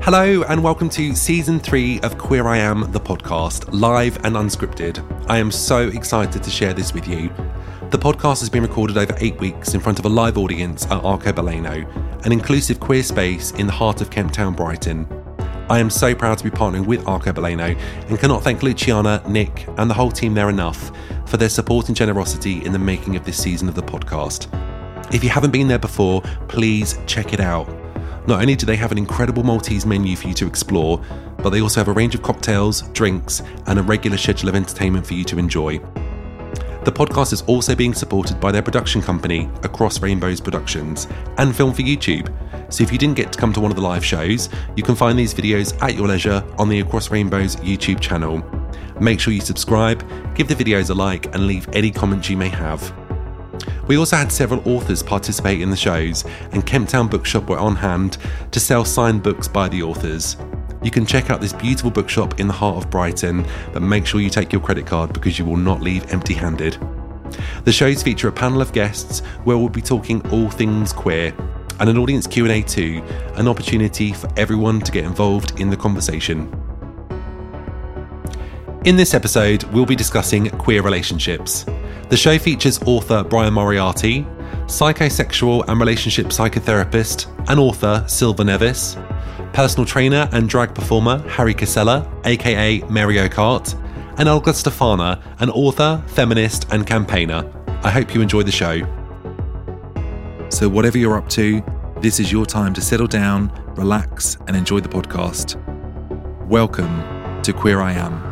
Hello, and welcome to season three of Queer I Am, the podcast, live and unscripted. I am so excited to share this with you. The podcast has been recorded over eight weeks in front of a live audience at Arcobaleno, an inclusive queer space in the heart of Kemptown, Brighton. I am so proud to be partnering with Arcobaleno and cannot thank Luciana, Nick, and the whole team there enough for their support and generosity in the making of this season of the podcast. If you haven't been there before, please check it out. Not only do they have an incredible Maltese menu for you to explore, but they also have a range of cocktails, drinks, and a regular schedule of entertainment for you to enjoy. The podcast is also being supported by their production company, Across Rainbows Productions, and Film for YouTube. So if you didn't get to come to one of the live shows, you can find these videos at your leisure on the Across Rainbows YouTube channel. Make sure you subscribe, give the videos a like, and leave any comments you may have. We also had several authors participate in the shows, and Kemptown Bookshop were on hand to sell signed books by the authors. You can check out this beautiful bookshop in the heart of Brighton, but make sure you take your credit card because you will not leave empty handed. The shows feature a panel of guests where we'll be talking all things queer and an audience Q&A too, an opportunity for everyone to get involved in the conversation. In this episode, we'll be discussing queer relationships. The show features author Bryan Moriarty, psychosexual and relationship psychotherapist and author Silva Neves, personal trainer and drag performer Harry Casella, aka Mary O'Kart, and Ugla Stefanía, an author, feminist, and campaigner. I hope you enjoy the show. So, whatever you're up to, this is your time to settle down, relax, and enjoy the podcast. Welcome to Queer I Am.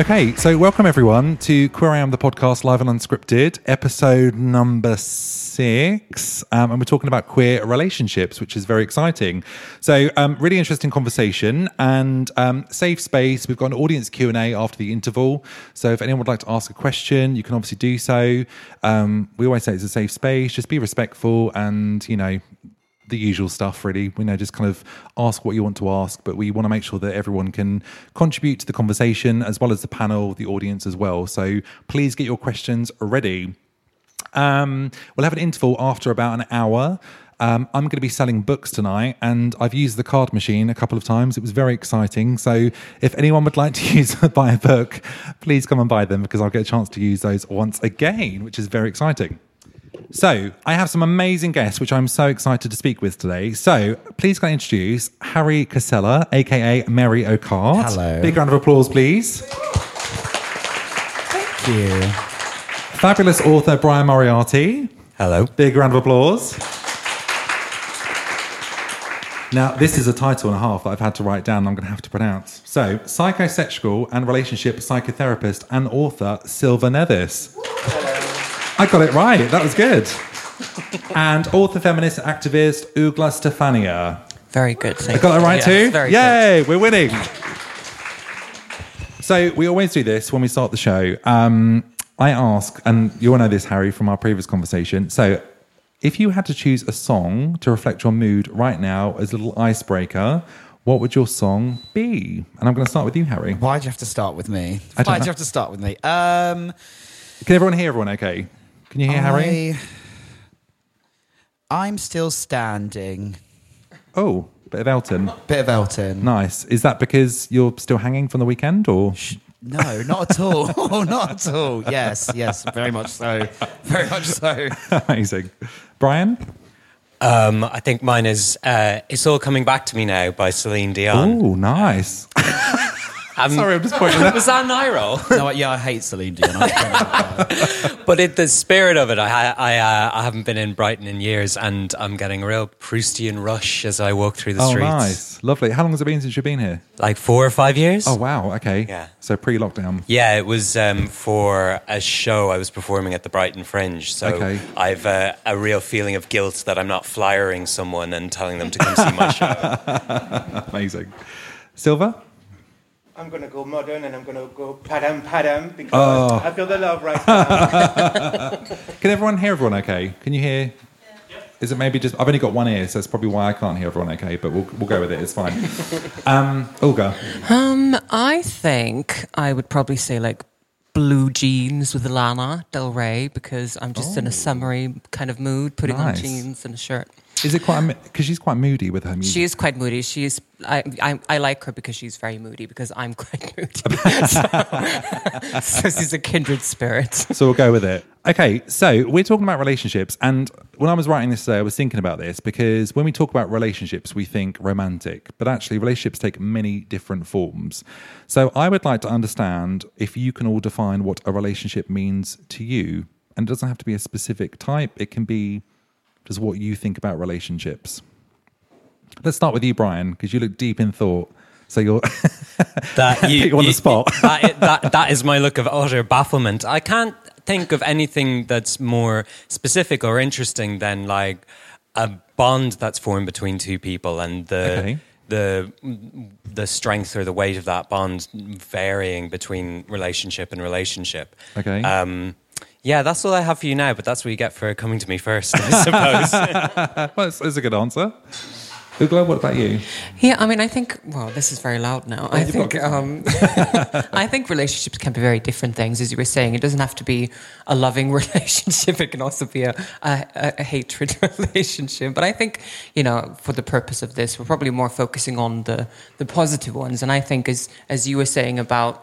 Okay, so welcome everyone to Queer I Am, the podcast, live and unscripted, episode number six, um, and we're talking about queer relationships, which is very exciting. So, um, really interesting conversation and um, safe space. We've got an audience Q and A after the interval, so if anyone would like to ask a question, you can obviously do so. Um, we always say it's a safe space. Just be respectful, and you know, the usual stuff, really. We know just kind of ask what you want to ask, but we want to make sure that everyone can contribute to the conversation as well as the panel, the audience as well. So please get your questions ready. Um, we'll have an interval after about an hour. Um, I'm going to be selling books tonight, and I've used the card machine a couple of times. It was very exciting. So, if anyone would like to use buy a book, please come and buy them because I'll get a chance to use those once again, which is very exciting. So, I have some amazing guests, which I'm so excited to speak with today. So, please can I introduce Harry Casella, aka Mary O'Kart. Hello. Big round of applause, please. Thank you. Fabulous author Bryan Moriarty. Hello. Big round of applause. Now, this is a title and a half that I've had to write down. And I'm going to have to pronounce. So, psychosexual and relationship psychotherapist and author Silva Neves. I got it right. That was good. and author, feminist, activist Ugla Stefania. Very good. I got that right yes, too? Very Yay, we're winning. So we always do this when we start the show. Um, I ask, and you all know this, Harry, from our previous conversation. So if you had to choose a song to reflect your mood right now as a little icebreaker, what would your song be? And I'm going to start with you, Harry. Why'd you have to start with me? I don't Why'd know. you have to start with me? Um, Can everyone hear everyone okay? Can you hear Harry? I, I'm still standing. Oh, bit of Elton. Bit of Elton. Nice. Is that because you're still hanging from the weekend or? No, not at all. not at all. Yes, yes, very much so. Very much so. Amazing. Bryan? Um, I think mine is uh, "It's All Coming Back to Me Now" by Celine Dion. Oh, nice. Um, Sorry, I'm just pointing that. was that an eye roll? No, yeah, I hate Celine Dion. But in the spirit of it, I I, uh, I haven't been in Brighton in years, and I'm getting a real Proustian rush as I walk through the streets. Oh, streets. nice. Lovely. How long has it been since you've been here? Like four or five years. Oh, wow. Okay. Yeah. So pre lockdown. Yeah, it was um, for a show I was performing at the Brighton Fringe. So Okay. I've uh, a real feeling of guilt that I'm not flyering someone and telling them to come see my show. Amazing. Silva? I'm going to go modern and I'm going to go padam padam because Oh. I feel the love right now. Can everyone hear everyone okay? Can you hear? Is it maybe just I've only got one ear, so it's probably why I can't hear everyone okay, but we'll, we'll go with it, it's fine. Um, Ugla. Um, I think I would probably say like blue jeans with Lana Del Rey because I'm just in a summery kind of mood, putting Nice. on jeans and a shirt. Is it quite because she's quite moody with her music? She is quite moody. She is. I, I I like her because she's very moody. Because I'm quite moody. so, so she's a kindred spirit. so we'll go with it. Okay, so we're talking about relationships, and when I was writing this today, I was thinking about this because when we talk about relationships, we think romantic, but actually, relationships take many different forms. So I would like to understand if you can all define what a relationship means to you, and it doesn't have to be a specific type. It can be just what you think about relationships. Let's start with you, Bryan, because you look deep in thought. So you're that Put you on the spot. that, that, that is my look of utter bafflement. I can't think of anything that's more specific or interesting than like a bond that's formed between two people and the Okay. the the strength or the weight of that bond varying between relationship and relationship. Okay. Um, yeah, that's all I have for you now, but that's what you get for coming to me first, I suppose. well, it's, it's a good answer. Ugla, what about you? Yeah, I mean, I think. Well, this is very loud now. I think. Um, I think relationships can be very different things, as you were saying. It doesn't have to be a loving relationship. It can also be a, a, a, a hatred relationship. But I think, you know, for the purpose of this, we're probably more focusing on the the positive ones. And I think, as as you were saying about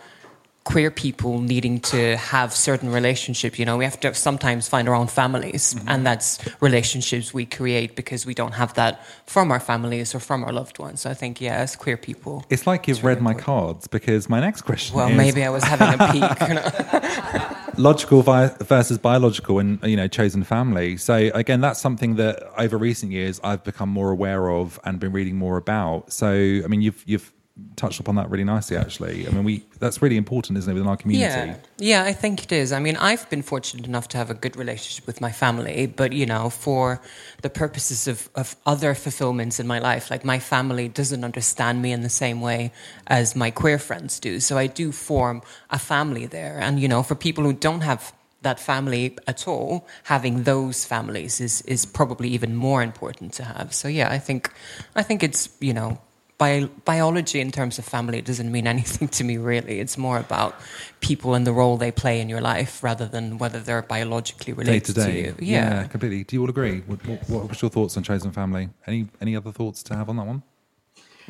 queer people needing to have certain relationships. You know, we have to sometimes find our own families, mm-hmm. and that's relationships we create because we don't have that from our families or from our loved ones. So I think, yeah, as queer people, It's like you've It's really read my important. cards because my next question well, is maybe I was having a peek. you know. logical vi- versus biological and you know chosen family. So again, that's something that over recent years I've become more aware of and been reading more about. So I mean, you've you've touched upon that really nicely. Actually, I mean, we that's really important, isn't it, within our community? Yeah, yeah, I think it is. I mean, I've been fortunate enough to have a good relationship with my family, but you know, for the purposes of, of other fulfillments in my life, like my family doesn't understand me in the same way as my queer friends do. So I do form a family there, and you know, for people who don't have that family at all, having those families is is probably even more important to have. So yeah, I think I think it's you know Bi- biology in terms of family doesn't mean anything to me really it's more about people and the role they play in your life rather than whether they're biologically Day related to day, you yeah, completely. Do you all agree? What, what, what was your thoughts on chosen family? Any any other thoughts to have on that one?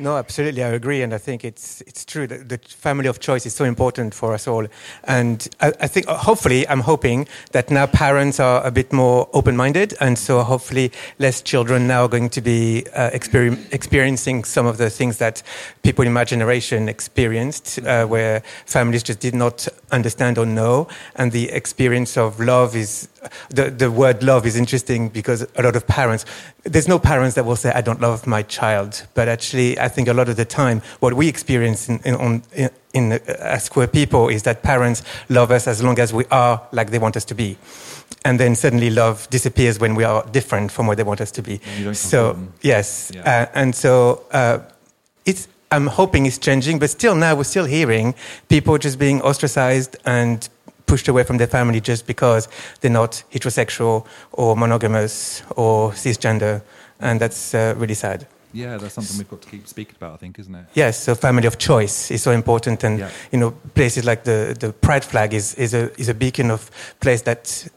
No, absolutely, I agree, and I think it's it's true that the family of choice is so important for us all. And I, I think, uh, hopefully, I'm hoping that now parents are a bit more open-minded, and so hopefully less children now are going to be uh, exper- experiencing some of the things that people in my generation experienced, uh, where families just did not understand or know, and the experience of love is the the word love is interesting because a lot of parents there's no parents that will say I don't love my child, but actually I think a lot of the time what we experience in in, on, in, in uh, as queer people is that parents love us as long as we are like they want us to be. And then suddenly love disappears when we are different from what they want us to be. So yes, Yeah. uh, and so uh, it's. I'm hoping it's changing, but still now we're still hearing people just being ostracized and pushed away from their family just because they're not heterosexual or monogamous or cisgender, and that's uh, really sad. Yeah, that's something we've got to keep speaking about, I think, isn't it? Yes, so family of choice is so important, and Yeah. you know places like the the Pride flag is is a is a beacon of place that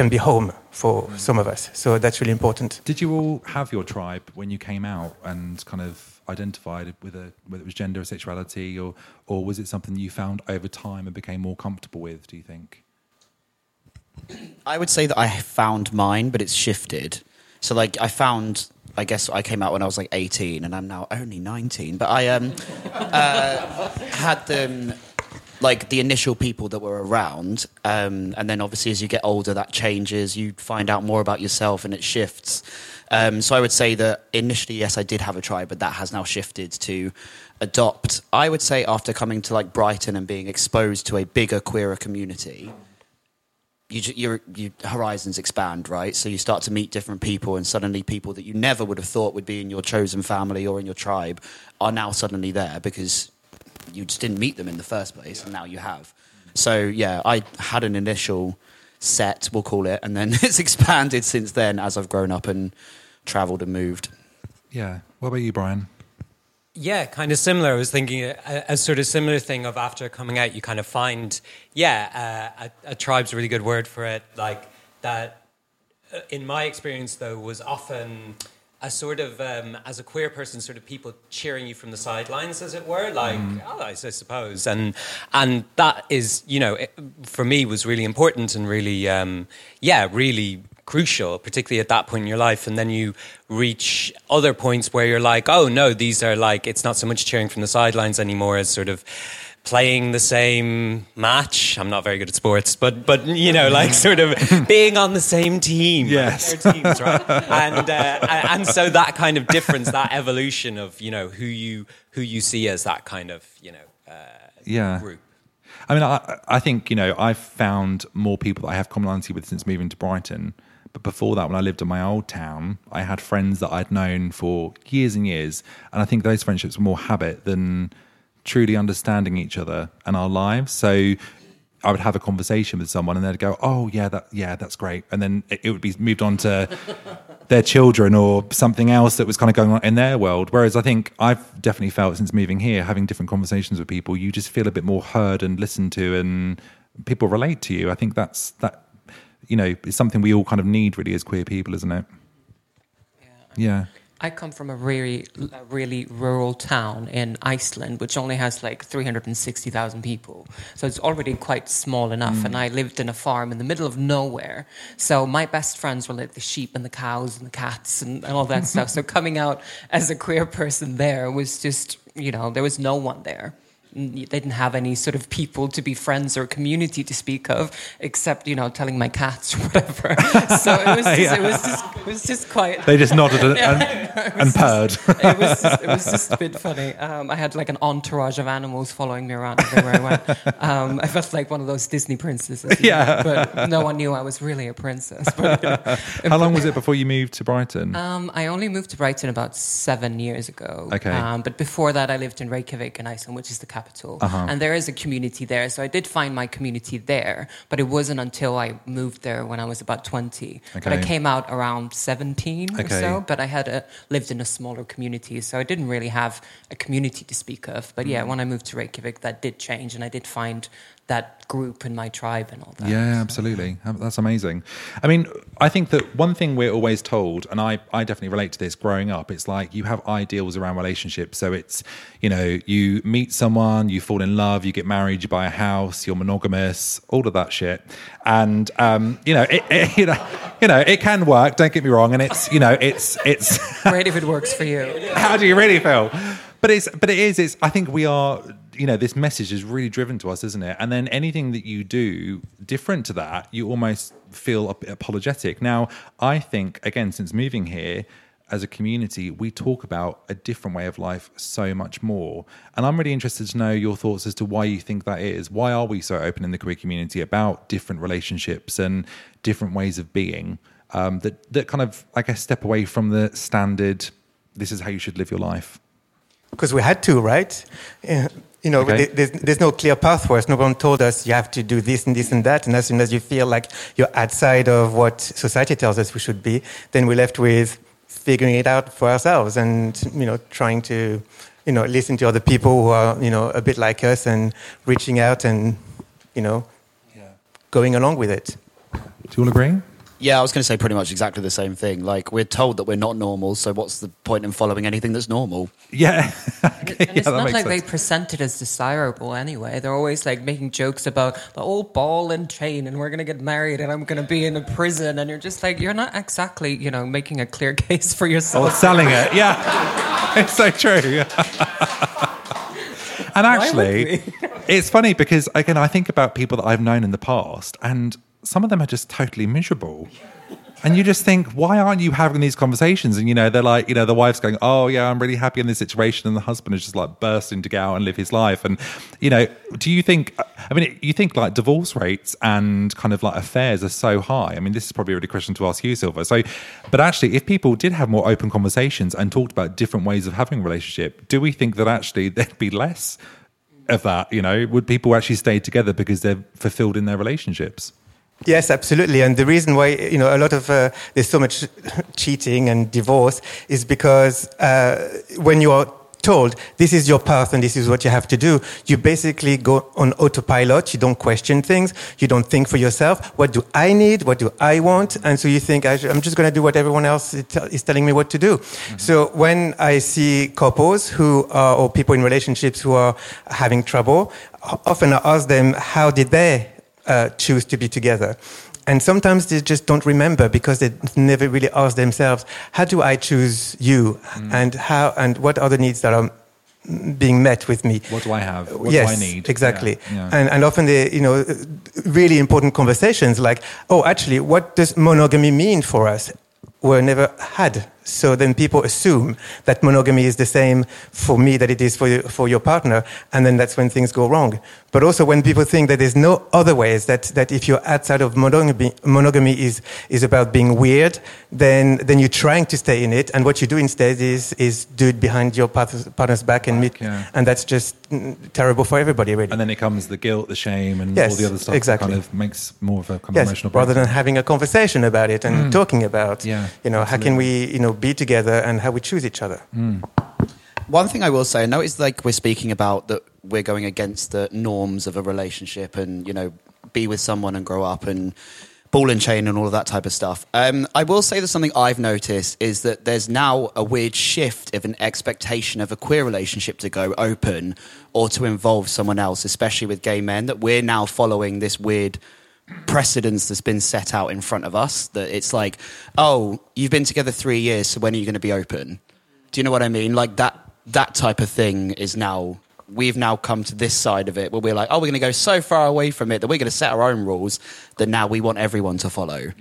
can be home for some of us. So that's really important. Did you all have your tribe when you came out and kind of identified with a whether it was gender or sexuality, or or was it something you found over time and became more comfortable with? Do you think? I would say that I found mine, but it's shifted. So like I found, I guess I came out when I was like 18, and I'm now only 19. But I um, uh, had them like the initial people that were around, um, and then obviously as you get older, that changes. You find out more about yourself, and it shifts. Um, so I would say that initially, yes, I did have a tribe, but that has now shifted to adopt. I would say after coming to like Brighton and being exposed to a bigger queerer community you, your, your horizons expand, right? So you start to meet different people, and suddenly people that you never would have thought would be in your chosen family or in your tribe are now suddenly there because you just didn't meet them in the first place, and now you have. So yeah, I had an initial set, we'll call it, and then it's expanded since then as I've grown up and travelled and moved. Yeah. What about you, Bryan? Yeah, kind of similar. I was thinking a, a sort of similar thing of after coming out, you kind of find, yeah, uh, a, a tribe's a really good word for it. Like that, uh, in my experience, though, was often a sort of, um, as a queer person, sort of people cheering you from the sidelines, as it were. Like, allies, I suppose, and and that is, you know, it, for me was really important and really, um, yeah, really crucial, particularly at that point in your life. And then you reach other points where you're like, oh no, these are like, it's not so much cheering from the sidelines anymore as sort of playing the same match. I'm not very good at sports, but but you know, like sort of being on the same team. Yes. They're teams, right? and uh, and so that kind of difference, that evolution of you know who you who you see as that kind of you know uh, Yeah. group. I mean, I, I think you know I've found more people that I have commonality with since moving to Brighton. But before that, when I lived in my old town, I had friends that I'd known for years and years, and I think those friendships were more habit than truly understanding each other and our lives. So I would have a conversation with someone, and they'd go, "Oh yeah, that yeah, that's great," and then it, it would be moved on to their children or something else that was kind of going on in their world. Whereas I think I've definitely felt since moving here, having different conversations with people, you just feel a bit more heard and listened to, and people relate to you. I think that's that. You know, is something we all kind of need really as queer people, isn't it? Yeah. I come from a really, a really rural town in Iceland, which only has like 360,000 people. So it's already quite small enough. And mm. I lived in a farm in the middle of nowhere. So my best friends were like the sheep and the cows and the cats and, and all that stuff. So coming out as a queer person there was just, you know, there was no one there. They didn't have any sort of people to be friends or community to speak of, except you know telling my cats or whatever. So it was just, it was just it was just quite They just nodded and, and, and purred. it was just, it was just a bit funny. Um, I had like an entourage of animals following me around everywhere I went. Um, I felt like one of those Disney princesses. you know, Yeah. but no one knew I was really a princess. But, you know. How long was it before you moved to Brighton? Um, I only moved to Brighton about seven years ago. Okay. Um, but before that, I lived in Reykjavik in Iceland, which is the capital. Uh-huh. And there is a community there. So I did find my community there. But it wasn't until I moved there when I was about 20. But I came out around 17 or so. But I had a, lived in a smaller community. So I didn't really have a community to speak of. But Mm. yeah, when I moved to Reykjavik, that did change. And I did find that group and my tribe and all that. Yeah, So- absolutely. That's amazing. I mean, I think that one thing we're always told, and I, I definitely relate to this growing up, it's like you have ideals around relationships. So it's, you know, you meet someone, you fall in love, you get married, you buy a house, you're monogamous, all of that shit. And, um, you know, it, it, you know, you know, it can work, don't get me wrong. And it's, you know, it's, it's, Great if it works for you. how do you really feel? But it's but it is it's I think we are you know this message is really driven to us, isn't it? And then anything that you do different to that, you almost feel apologetic. Now, I think again since moving here as a community, we talk about a different way of life so much more. And I'm really interested to know your thoughts as to why you think that is. Why are we so open in the queer community about different relationships and different ways of being um, that that kind of I guess step away from the standard this is how you should live your life. because we had to, right? You know, Okay. there- there's, there's no clear path for us. No one told us you have to do this and this and that. And as soon as you feel like you're outside of what society tells us we should be, then we're left with figuring it out for ourselves and you know trying to you know listen to other people who are you know a bit like us and reaching out and you know going along with it. Do you all agree? Yeah, I was going to say pretty much exactly the same thing. Like, we're told that we're not normal, so what's the point in following anything that's normal? Yeah. And, Okay, and it's yeah, that not makes like they sense. present it as desirable anyway. They're always like making jokes about the old ball and chain, and we're going to get married, and I'm going to be in a prison, and you're just like, you're not exactly, you know, making a clear case for yourself Or selling it. Yeah. it's so true. and actually, it's funny because, again, I think about people that I've known in the past, and some of them are just totally miserable. And you just think, why aren't you having these conversations? And you know, they're like, you know, the wife's going, "Oh yeah, I'm really happy in this situation," and the husband is just like bursting to get out and live his life. And you know, do you think? I mean, you think like divorce rates and kind of like affairs are so high. I mean, this is probably a really question to ask you, Silva. So, but actually, if people did have more open conversations and talked about different ways of having a relationship, do we think that actually there'd be less of that? You know, would people actually stay together because they're fulfilled in their relationships? Yes, absolutely. And the reason why you know a lot of uh, there's so much cheating and divorce is because uh, when you are told this is your path and this is what you have to do, you basically go on autopilot. You don't question things. You don't think for yourself. What do I need? What do I want? And so you think I'm just going to do what everyone else is is telling me what to do. So when I see couples who are or people in relationships who are having trouble, often I ask them how did they uh, choose to be together. And sometimes they just don't remember because they never really ask themselves, how do I choose you? And how, and what are the needs that are being met with me? What do I have? What yes, do I need? Exactly. Yeah, yeah. And, and often they, you know, really important conversations like, oh, actually, what does monogamy mean for us? Were never had. So then people assume that monogamy is the same for me that it is for, you, for your partner. And then that's when things go wrong. But also when people think that there's no other ways, that, that if you're outside of monogamy, monogamy is, is about being weird, then, then you're trying to stay in it. And what you do instead is, is do it behind your partner's, back and meet. yeah. And that's just mm, terrible for everybody, really. And then it comes the guilt, the shame, and Yes, all the other stuff. exactly. That kind of makes more of a kind of yes, emotional. rather than having a conversation about it and talking about, Yeah, you know, how can we, you know, be together and how we choose each other. One thing I will say, I know it's like we're speaking about that we're going against the norms of a relationship and, you know, be with someone and grow up and ball and chain and all of that type of stuff. Um, I will say that something I've noticed is that there's now a weird shift of an expectation of a queer relationship to go open or to involve someone else, especially with gay men, that we're now following this weird precedence that's been set out in front of us that it's like oh you've been together three years so when are you going to be open? Do you know what i mean? Like that that type of thing is now we've now come to this side of it where we're like oh we're going to go so far away from it that we're going to set our own rules that now we want everyone to follow.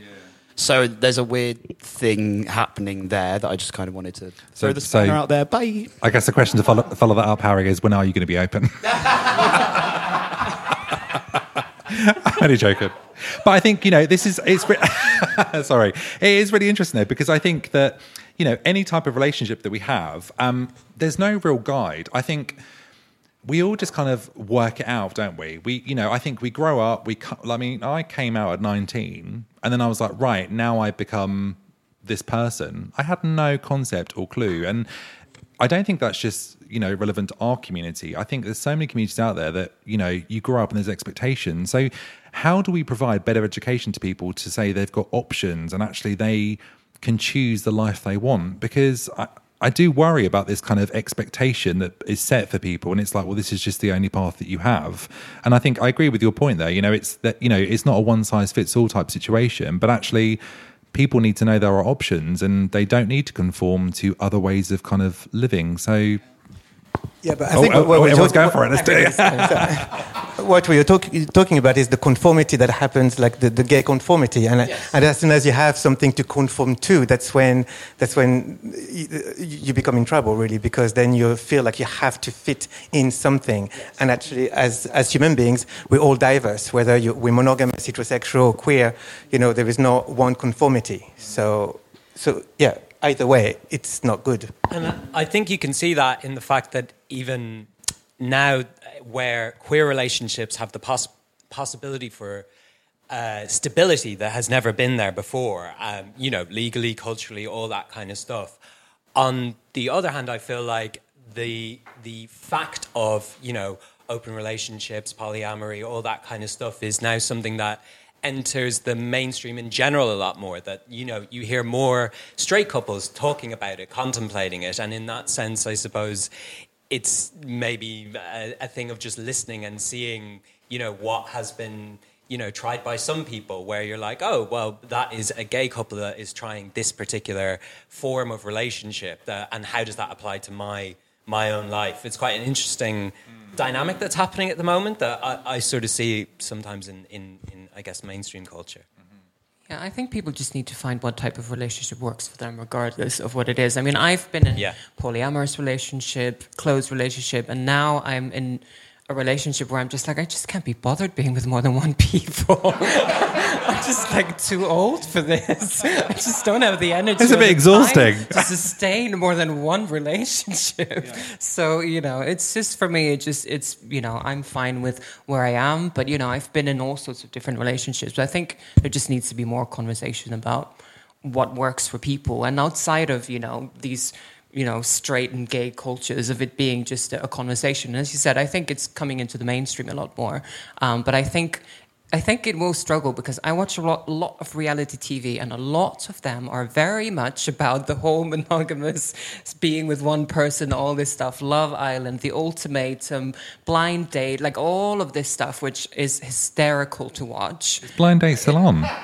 So there's a weird thing happening there that i just kind of wanted to throw the so- out there. Bye. I guess the question to follow, follow that up, Harry, is when are you going to be open? I'm only joking. But I think, you know, this is, it's, re- sorry, it is really interesting though, because I think that, you know, any type of relationship that we have, um, there's no real guide. I think we all just kind of work it out, don't we? We, you know, I think we grow up. We, I mean, I came out at 19, and then I was like, right now I've become this person. I had no concept or clue, and I don't think that's just you know relevant to our community. I think there's so many communities out there that you know you grow up and there's expectations. So how do we provide better education to people to say they've got options and actually they can choose the life they want? Because I, I do worry about this kind of expectation that is set for people, and it's like, well, this is just the only path that you have. And I think I agree with your point there. You know, it's that you know it's not a one size fits all type situation, but actually, people need to know there are options, and they don't need to conform to other ways of kind of living. So, Yeah, but I oh, think oh, what, oh, we're everyone's talk- going for it. Let's do it. what we are talk- talking about is the conformity that happens, like the, the gay conformity, and and as soon as you have something to conform to, that's when that's when you, you become in trouble, really, because then you feel like you have to fit in something. And actually, as as human beings, we're all diverse, whether you, we're monogamous, heterosexual, queer. You know, there is no one conformity. So so yeah, either way, it's not good. And I think you can see that in the fact that even now, where queer relationships have the poss- possibility for uh, stability that has never been there before. Um, you know, legally, culturally, all that kind of stuff. On the other hand, I feel like the the fact of you know open relationships, polyamory, all that kind of stuff is now something that enters the mainstream in general a lot more that you know you hear more straight couples talking about it contemplating it. And in that sense i suppose it's maybe a, a thing of just listening and seeing you know what has been you know tried by some people where you're like oh well that is a gay couple that is trying this particular form of relationship that, and how does that apply to my my own life it's quite an interesting dynamic that's happening at the moment that I, I sort of see sometimes in, in, in, I guess, mainstream culture. Mm-hmm. Yeah, I think people just need to find what type of relationship works for them, regardless of what it is. I mean, I've been in Yeah. polyamorous relationship, closed relationship, and now I'm in a relationship where I'm just like, I just can't be bothered being with more than one people. I'm just like too old for this. I just don't have the energy. It's a bit exhausting. to sustain more than one relationship. So you know, it's just for me. It just it's you know, I'm fine with where I am, but you know, I've been in all sorts of different relationships. But I think there just needs to be more conversation about what works for people, and outside of you know these you know straight and gay cultures of it being just a, a conversation. As you said, I think it's coming into the mainstream a lot more. Um, but I think I think it will struggle because I watch a lot, lot of reality TV, and a lot of them are very much about the whole monogamous being with one person, all this stuff, Love Island, The Ultimatum, Blind Date, like all of this stuff, which is hysterical to watch. Blind date still on?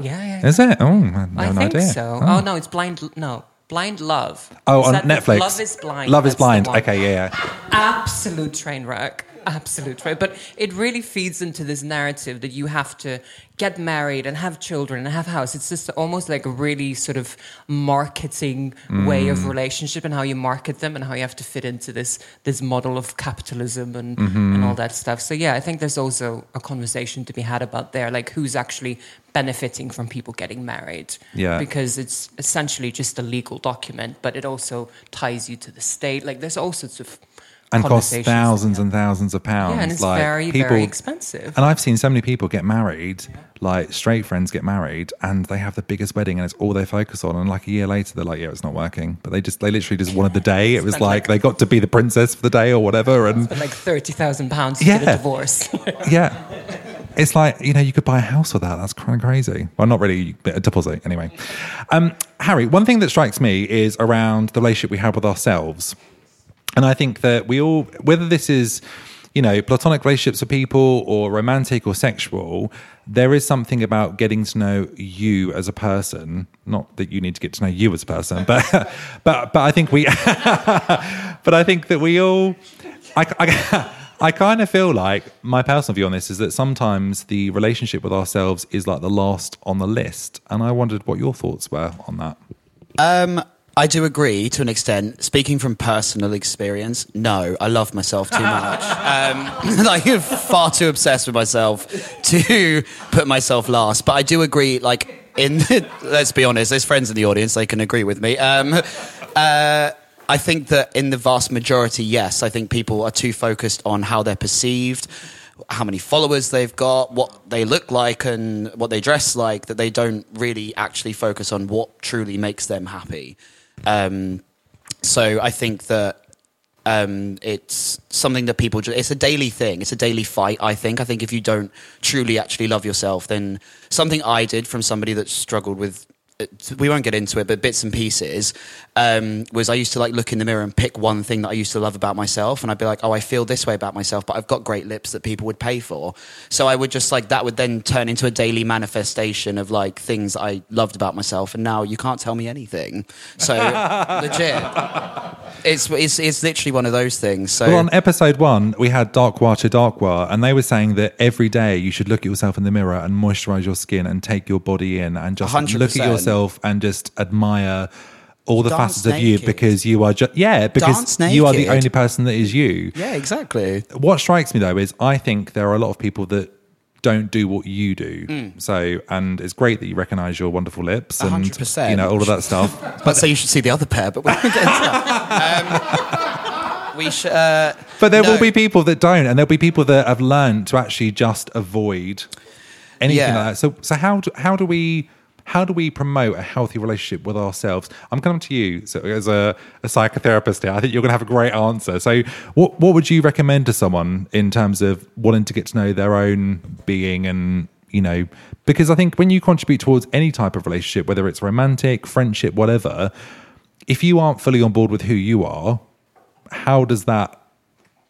Yeah, yeah. Is it? Oh, I had I think idea. so. Oh. no, it's Blind. No, Blind Love. Oh, Is on that the- Netflix. Love is Blind. Love is that's the blind. one Okay, yeah, yeah. absolute train wreck. Absolute train. But it really feeds into this narrative that you have to get married and have children and have a house. It's just almost like a really sort of marketing way Mm. of relationship and how you market them and how you have to fit into this this model of capitalism and, Mm-hmm. and all that stuff. So yeah, I think there's also a conversation to be had about there, like who's actually benefiting from people getting married. Yeah. Because it's essentially just a legal document, but it also ties you to the state. Like there's all sorts of And costs thousands and thousands of pounds. Yeah, and it's like, very, people, very expensive. And I've seen so many people get married, like straight friends get married, and they have the biggest wedding, and it's all they focus on. And like a year later, they're like, "Yeah, it's not working." But they just, they literally just wanted the day. It was like like- they got to be the princess for the day or whatever, and like thirty thousand pounds to Yeah. get a divorce. yeah. It's like, you know, you could buy a house with that. That's kind of crazy. Well, not really, a deposit anyway. Um, Harry, one thing that strikes me is around the relationship we have with ourselves. And I think that we all, whether this is, you know, platonic relationships with people or romantic or sexual, there is something about getting to know you as a person. Not that you need to get to know you as a person, but but but I think we, but I think that we all, I. I I kind of feel like my personal view on this is that sometimes the relationship with ourselves is like the last on the list. And I wondered what your thoughts were on that. Um, I do agree to an extent. Speaking from personal experience, no, I love myself too much. um, like, I'm far too obsessed with myself to put myself last. But I do agree, like, in let's be honest, there's friends in the audience, they can agree with me. Um, uh, I think that in the vast majority, yes, I think people are too focused on how they're perceived, how many followers they've got, what they look like, and what they dress like, that they don't really actually focus on what truly makes them happy. Um, so I think that um, it's something that people. ju- It's a daily thing. It's a daily fight. I think. I think if you don't truly actually love yourself, then something I did from somebody that struggled with. It- We won't get into it, but bits and pieces um, was I used to like look in the mirror and pick one thing that I used to love about myself, and I'd be like, "Oh, I feel this way about myself, but I've got great lips that people would pay for." So I would just like that would then turn into a daily manifestation of like things I loved about myself, and now you can't tell me anything. So legit, it's it's it's literally one of those things. So Well, on episode one, we had Darkwa to Darkwa, and they were saying that every day you should look at yourself in the mirror and moisturize your skin and take your body in and just look at yourself and just admire all the Dance facets of you because you are just, yeah, because you are the only person that is you. yeah, exactly. What strikes me though is I think there are a lot of people that don't do what you do. Mm. So, and it's great that you recognize your wonderful lips and, 100%. you know, all of that stuff. But so you should see the other pair, but we won't get into that. Um, we should. Uh, But there no. will be people that don't, and there'll be people that have learned to actually just avoid anything Yeah. like that. So, so how do, how do we how do we promote a healthy relationship with ourselves? I'm coming to you so as a, a psychotherapist here. I think you're going to have a great answer. So, what what would you recommend to someone in terms of wanting to get to know their own being and you know because I think when you contribute towards any type of relationship, whether it's romantic, friendship, whatever, if you aren't fully on board with who you are, how does that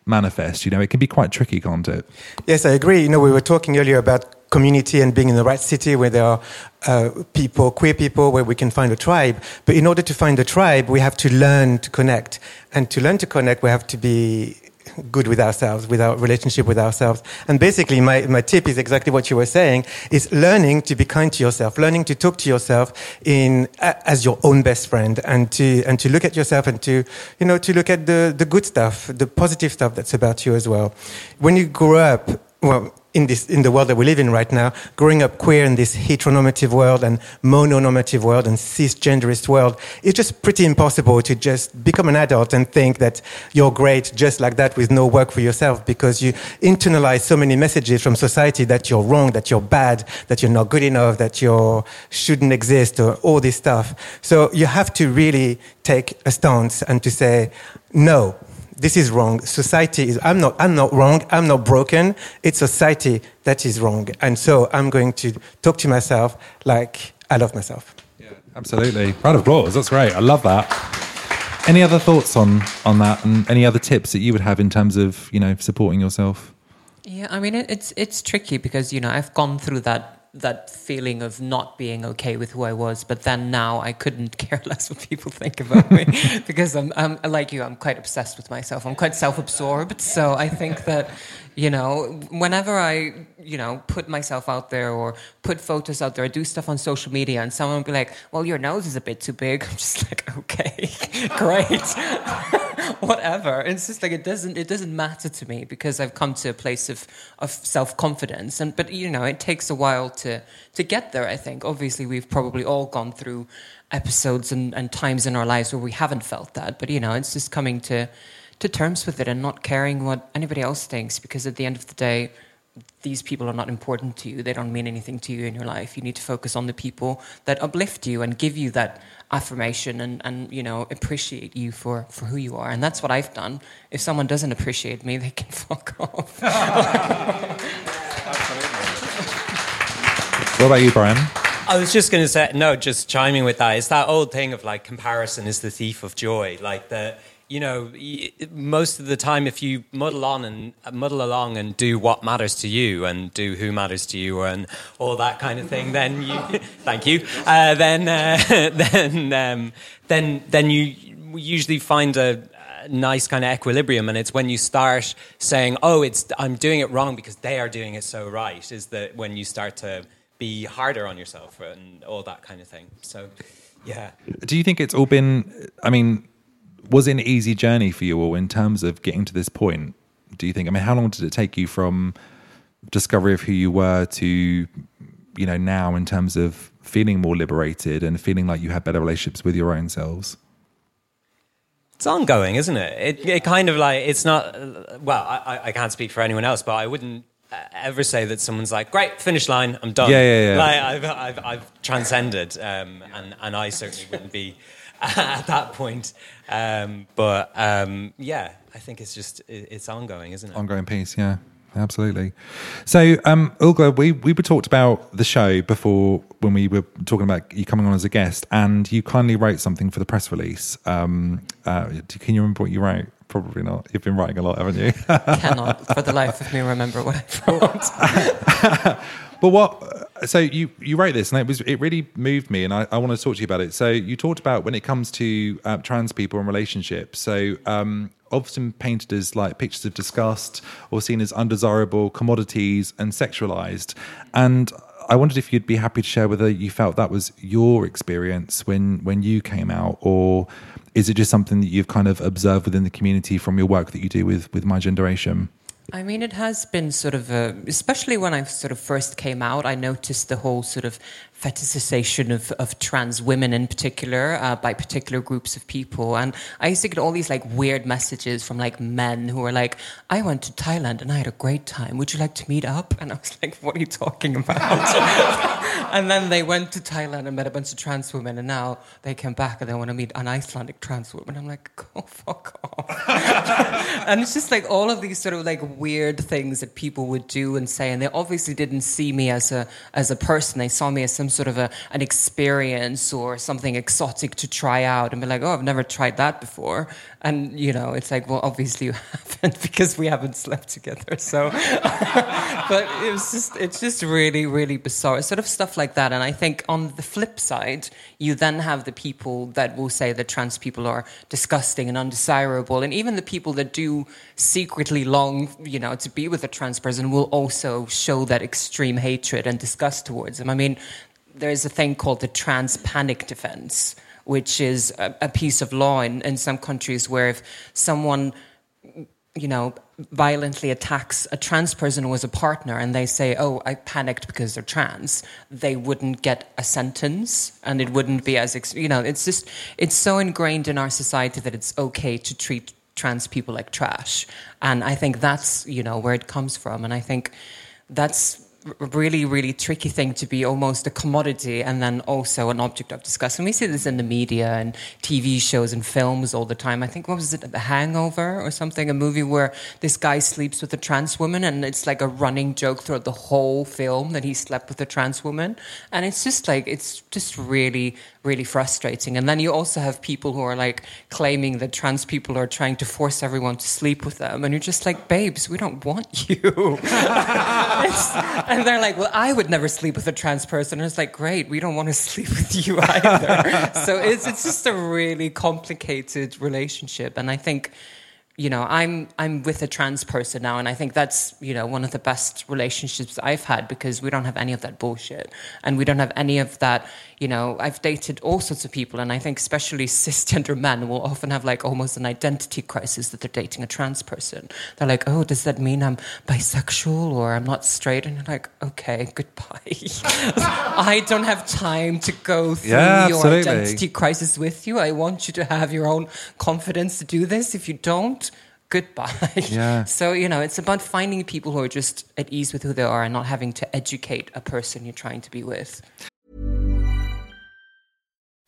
manifest? You know, it can be quite tricky, can't it? Yes, I agree. You know, we were talking earlier about community and being in the right city where there are uh, people, queer people, where we can find a tribe. But in order to find a tribe, we have to learn to connect. And to learn to connect, we have to be good with ourselves, with our relationship with ourselves. And basically, my, my tip is exactly what you were saying, is learning to be kind to yourself, learning to talk to yourself in, as your own best friend and to, and to look at yourself and to, you know, to look at the, the good stuff, the positive stuff that's about you as well. When you grow up, well, in this in the world that we live in right now, growing up queer in this heteronormative world and mononormative world and cisgenderist world, it's just pretty impossible to just become an adult and think that you're great just like that with no work for yourself because you internalize so many messages from society that you're wrong, that you're bad, that you're not good enough, that you shouldn't exist, or all this stuff. So you have to really take a stance and to say no this is wrong. Society is, I'm not, I'm not wrong. I'm not broken. It's society that is wrong. And so I'm going to talk to myself like I love myself. Yeah, absolutely. Round of applause. That's great. I love that. Any other thoughts on on that, and any other tips that you would have in terms of you know supporting yourself? Yeah, I mean it's it's tricky because you know I've gone through that that feeling of not being okay with who I was, but then now I couldn't care less what people think about me because I'm, I'm like you. I'm quite obsessed with myself. I'm quite self-absorbed, so I think that you know whenever I you know put myself out there or put photos out there, I do stuff on social media, and someone will be like, "Well, your nose is a bit too big." I'm just like, "Okay, great." whatever. It's just like it doesn't it doesn't matter to me because I've come to a place of of self confidence. And but you know it takes a while to to get there. I think obviously we've probably all gone through episodes and, and times in our lives where we haven't felt that. But you know it's just coming to to terms with it and not caring what anybody else thinks because at the end of the day these people are not important to you. They don't mean anything to you in your life. You need to focus on the people that uplift you and give you that affirmation and, and you know appreciate you for, for who you are. And that's what I've done. If someone doesn't appreciate me, they can fuck off. What about you, Bryan? I was just going to say, no, just chiming with that. It's that old thing of like comparison is the thief of joy. Like the, you know, most of the time, if you muddle on and uh, muddle along and do what matters to you and do who matters to you and all that kind of thing, then you, thank you, uh, then, uh, then, um, then, then you usually find a, nice kind of equilibrium. And it's when you start saying, "Oh, it's I'm doing it wrong because they are doing it so right," is that when you start to be harder on yourself and all that kind of thing. So, yeah. Do you think it's all been? I mean, was it an easy journey for you all in terms of getting to this point? Do you think? I mean, how long did it take you from discovery of who you were to, you know, now in terms of feeling more liberated and feeling like you had better relationships with your own selves? It's ongoing, isn't it? It, it kind of like it's not. Well, I, I- can't speak for anyone else, but I wouldn't ever say that someone's like, "Great, finish line, I'm done." Yeah, yeah, yeah. Like I've, I've, I've transcended, um, and and I certainly wouldn't be at that point. Um, but um, yeah, I think it's just it's ongoing, isn't it? ongoing piece yeah absolutely so um Ugla we we were talked about the show before when we were talking about you coming on as a guest and you kindly wrote something for the press release um uh, can you remember what you wrote probably not you've been writing a lot haven't you Cannot for the life of me remember what I wrote. But what? So you you wrote this, and it was it really moved me, and I, I want to talk to you about it. So you talked about when it comes to uh, trans people and relationships. So um, often painted as like pictures of disgust or seen as undesirable commodities and sexualized. And I wondered if you'd be happy to share whether you felt that was your experience when when you came out, or is it just something that you've kind of observed within the community from your work that you do with with My Genderation? I mean, it has been sort of, a, especially when I sort of first came out, I noticed the whole sort of fetishization of, of trans women in particular uh, by particular groups of people. And I used to get all these like weird messages from like men who were like, I went to Thailand and I had a great time. Would you like to meet up? And I was like, what are you talking about? and then they went to Thailand and met a bunch of trans women. And now they came back and they want to meet an Icelandic trans woman. I'm like, go fuck off. and it's just like all of these sort of like weird things that people would do and say. And they obviously didn't see me as a, as a person. They saw me as some sort of a, an experience or something exotic to try out and be like, oh, I've never tried that before. And, you know, it's like, well, obviously you haven't because we haven't slept together. So, but it was just, it's just really, really bizarre. Sort of stuff like that. And I think on the flip side, you then have the people that will say that trans people are disgusting and undesirable. And even the people that do secretly long, you know, to be with a trans person will also show that extreme hatred and disgust towards them. I mean, there's a thing called the trans panic defense, which is a, a piece of law in, in some countries where if someone you know, violently attacks a trans person who is a partner and they say, oh, I panicked because they're trans, they wouldn't get a sentence and it wouldn't be as, you know, it's just, it's so ingrained in our society that it's okay to treat trans people like trash. And I think that's, you know, where it comes from. And I think that's really, really tricky thing to be almost a commodity and then also an object of discussion. We see this in the media and TV shows and films all the time. I think, what was it, The Hangover or something? A movie where this guy sleeps with a trans woman and it's like a running joke throughout the whole film that he slept with a trans woman. And it's just like, it's just really, really frustrating. And then you also have people who are like claiming that trans people are trying to force everyone to sleep with them. And you're just like, babes, we don't want you. and they're like, well, I would never sleep with a trans person. And it's like, great, we don't want to sleep with you either. so it's, it's just a really complicated relationship. And I think, you know, I'm I'm with a trans person now, and I think that's you know one of the best relationships I've had because we don't have any of that bullshit, and we don't have any of that. You know, I've dated all sorts of people, and I think especially cisgender men will often have like almost an identity crisis that they're dating a trans person. They're like, oh, does that mean I'm bisexual or I'm not straight? And you're like, okay, goodbye. I don't have time to go through Yeah, your identity crisis with you. I want you to have your own confidence to do this. If you don't, goodbye. Yeah. So, you know, it's about finding people who are just at ease with who they are and not having to educate a person you're trying to be with.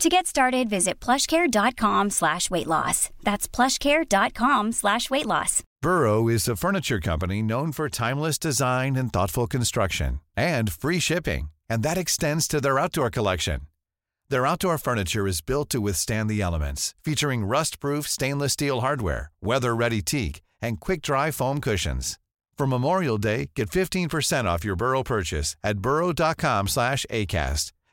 To get started, visit plushcare.com slash weight loss. That's plushcare.com slash weight loss. Burrow is a furniture company known for timeless design and thoughtful construction and free shipping, and that extends to their outdoor collection. Their outdoor furniture is built to withstand the elements, featuring rust-proof stainless steel hardware, weather-ready teak, and quick-dry foam cushions. For Memorial Day, get 15% off your Burrow purchase at burrow.com slash ACAST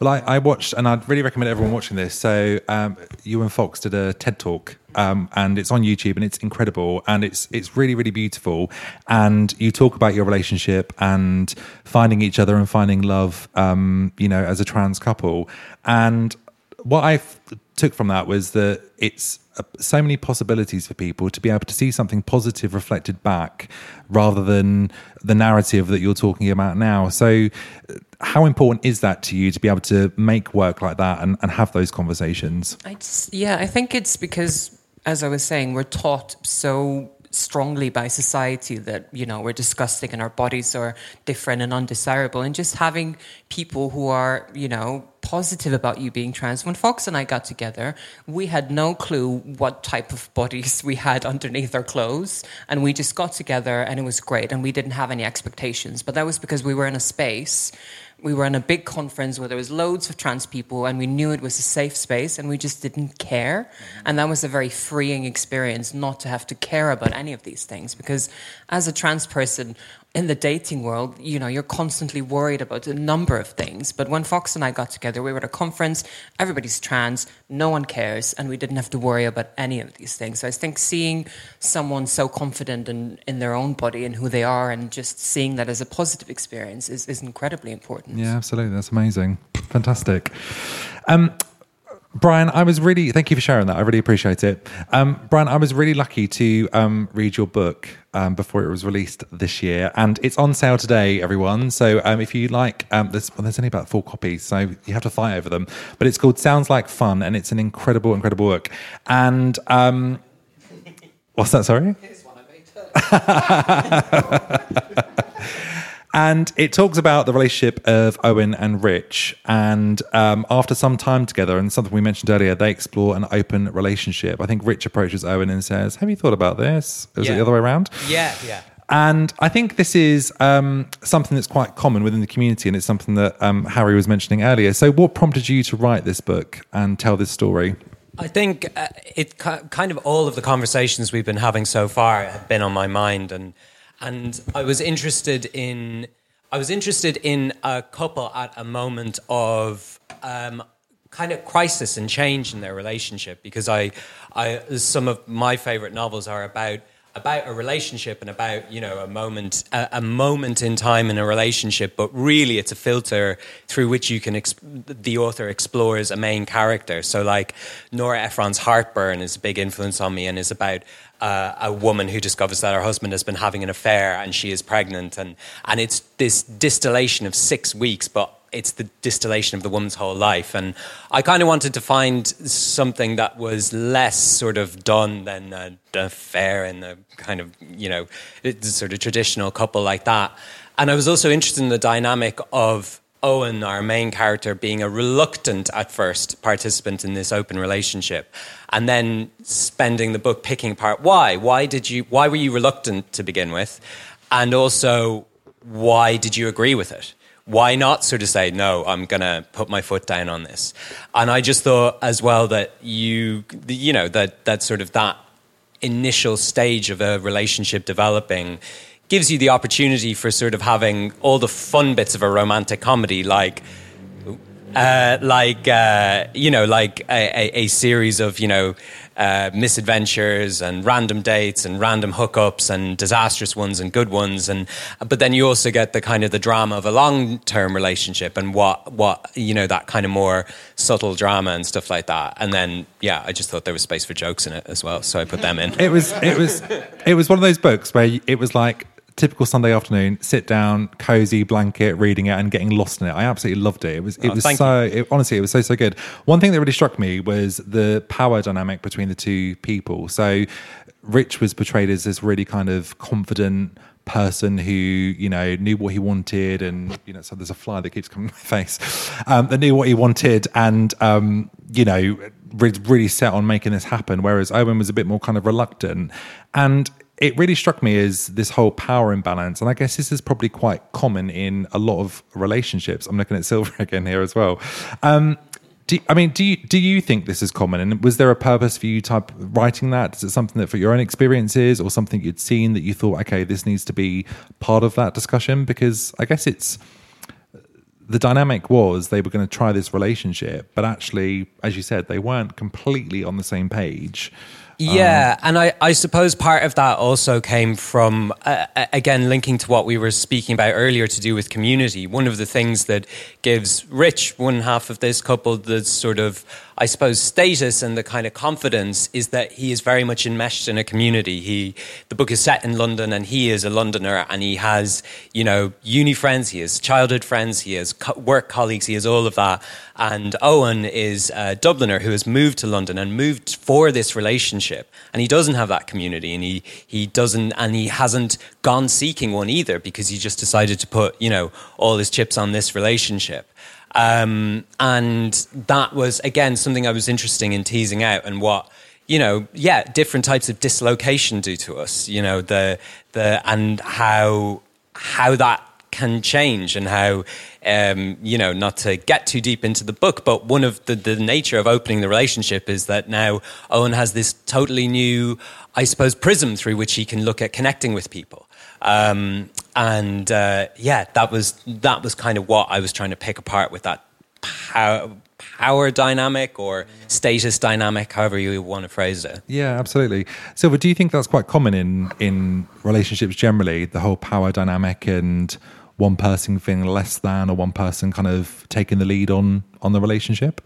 Well, I, I watched, and I'd really recommend everyone watching this. So, um, you and Fox did a TED talk, um, and it's on YouTube, and it's incredible, and it's it's really really beautiful. And you talk about your relationship and finding each other and finding love, um, you know, as a trans couple. And what I took from that was that it's so many possibilities for people to be able to see something positive reflected back rather than the narrative that you're talking about now. So, uh, how important is that to you to be able to make work like that and, and have those conversations? Yeah, I think it's because, as I was saying, we're taught so strongly by society that you know we're disgusting and our bodies are different and undesirable and just having people who are you know positive about you being trans. When fox and i got together we had no clue what type of bodies we had underneath our clothes and we just got together and it was great and we didn't have any expectations. But that was because we were in a space we were in a big conference where there was loads of trans people and we knew it was a safe space and we just didn't care. Mm-hmm. And that was a very freeing experience not to have to care about any of these things because as a trans person in the dating world, you know, you're constantly worried about a number of things. But when Fox and I got together, we were at a conference, everybody's trans, no one cares, and we didn't have to worry about any of these things. So I think seeing someone so confident in, in their own body and who they are, and just seeing that as a positive experience is, is incredibly important. Yeah, absolutely. That's amazing. Fantastic. Um, Bryan, I was really thank you for sharing that. I really appreciate it. Um, Bryan, I was really lucky to um, read your book um, before it was released this year, and it's on sale today, everyone. So um, if you like, um, there's, well, there's only about four copies, so you have to fight over them. But it's called Sounds Like Fun, and it's an incredible, incredible book. And um, what's that? Sorry. And it talks about the relationship of Owen and Rich. And um, after some time together, and something we mentioned earlier, they explore an open relationship. I think Rich approaches Owen and says, Have you thought about this? Is it Yeah. the other way around? Yeah, yeah. And I think this is um, something that's quite common within the community, and it's something that um, Harry was mentioning earlier. So, what prompted you to write this book and tell this story? I think uh, it kind of all of the conversations we've been having so far have been on my mind, and and I was interested in I was interested in a couple at a moment of um, kind of crisis and change in their relationship because I I some of my favorite novels are about about a relationship and about you know a moment a, a moment in time in a relationship but really it's a filter through which you can exp- the author explores a main character. So like Nora Ephron's Heartburn is a big influence on me and is about a woman who discovers that her husband has been having an affair and she is pregnant and and it's this distillation of 6 weeks but it's the distillation of the woman's whole life. And I kind of wanted to find something that was less sort of done than an affair in the kind of, you know, sort of traditional couple like that. And I was also interested in the dynamic of Owen, our main character, being a reluctant at first participant in this open relationship, and then spending the book picking apart why. Why did you? Why were you reluctant to begin with? And also, why did you agree with it? Why not sort of say, no, I'm to put my foot down on this? And I just thought as well that you, you know, that, that sort of that initial stage of a relationship developing gives you the opportunity for sort of having all the fun bits of a romantic comedy, like uh, like uh, you know, like a, a, a series of you know uh, misadventures and random dates and random hookups and disastrous ones and good ones, and but then you also get the kind of the drama of a long term relationship and what what you know that kind of more subtle drama and stuff like that. And then yeah, I just thought there was space for jokes in it as well, so I put them in. It was it was it was one of those books where it was like typical Sunday afternoon, sit down, cozy blanket, reading it and getting lost in it. I absolutely loved it. It was it Oh, was so it, honestly it was so so good. One thing that really struck me was the power dynamic between the two people. So Rich was portrayed as this really kind of confident, person who you know knew what he wanted and you know so there's a fly that keeps coming in my face um, that knew what he wanted and um, you know really set on making this happen whereas owen was a bit more kind of reluctant and it really struck me as this whole power imbalance and i guess this is probably quite common in a lot of relationships i'm looking at Silva again here as well um, do, I mean, do you do you think this is common? And was there a purpose for you type writing that? Is it something that for your own experiences or something you'd seen that you thought, okay, this needs to be part of that discussion? Because I guess it's the dynamic was they were going to try this relationship, but actually, as you said, they weren't completely on the same page. Yeah, um, and I, I suppose part of that also came from, uh, again, linking to what we were speaking about earlier to do with community. One of the things that gives Rich, one half of this couple, the sort of I suppose, status and the kind of confidence is that he is very much enmeshed in a community. He, the book is set in London, and he is a Londoner, and he has, you know, uni friends, he has childhood friends, he has co- work colleagues, he has all of that. And Owen is a Dubliner who has moved to London and moved for this relationship, and he doesn't have that community, and he he doesn't, and he hasn't gone seeking one either because he just decided to put, you know, all his chips on this relationship. Um, and that was, again, something I was interested in teasing out and what, you know, yeah, different types of dislocation do to us, you know, the, the, and how, how that can change and how, um, you know, not to get too deep into the book, but one of the, the nature of opening the relationship is that now Owen has this totally new, I suppose, prism through which he can look at connecting with people. Um, and uh, yeah, that was that was kind of what I was trying to pick apart with that power, power dynamic or status dynamic, however you want to phrase it. Yeah, absolutely. Silva, do you think that's quite common in in relationships generally? The whole power dynamic and one person feeling less than, or one person kind of taking the lead on on the relationship.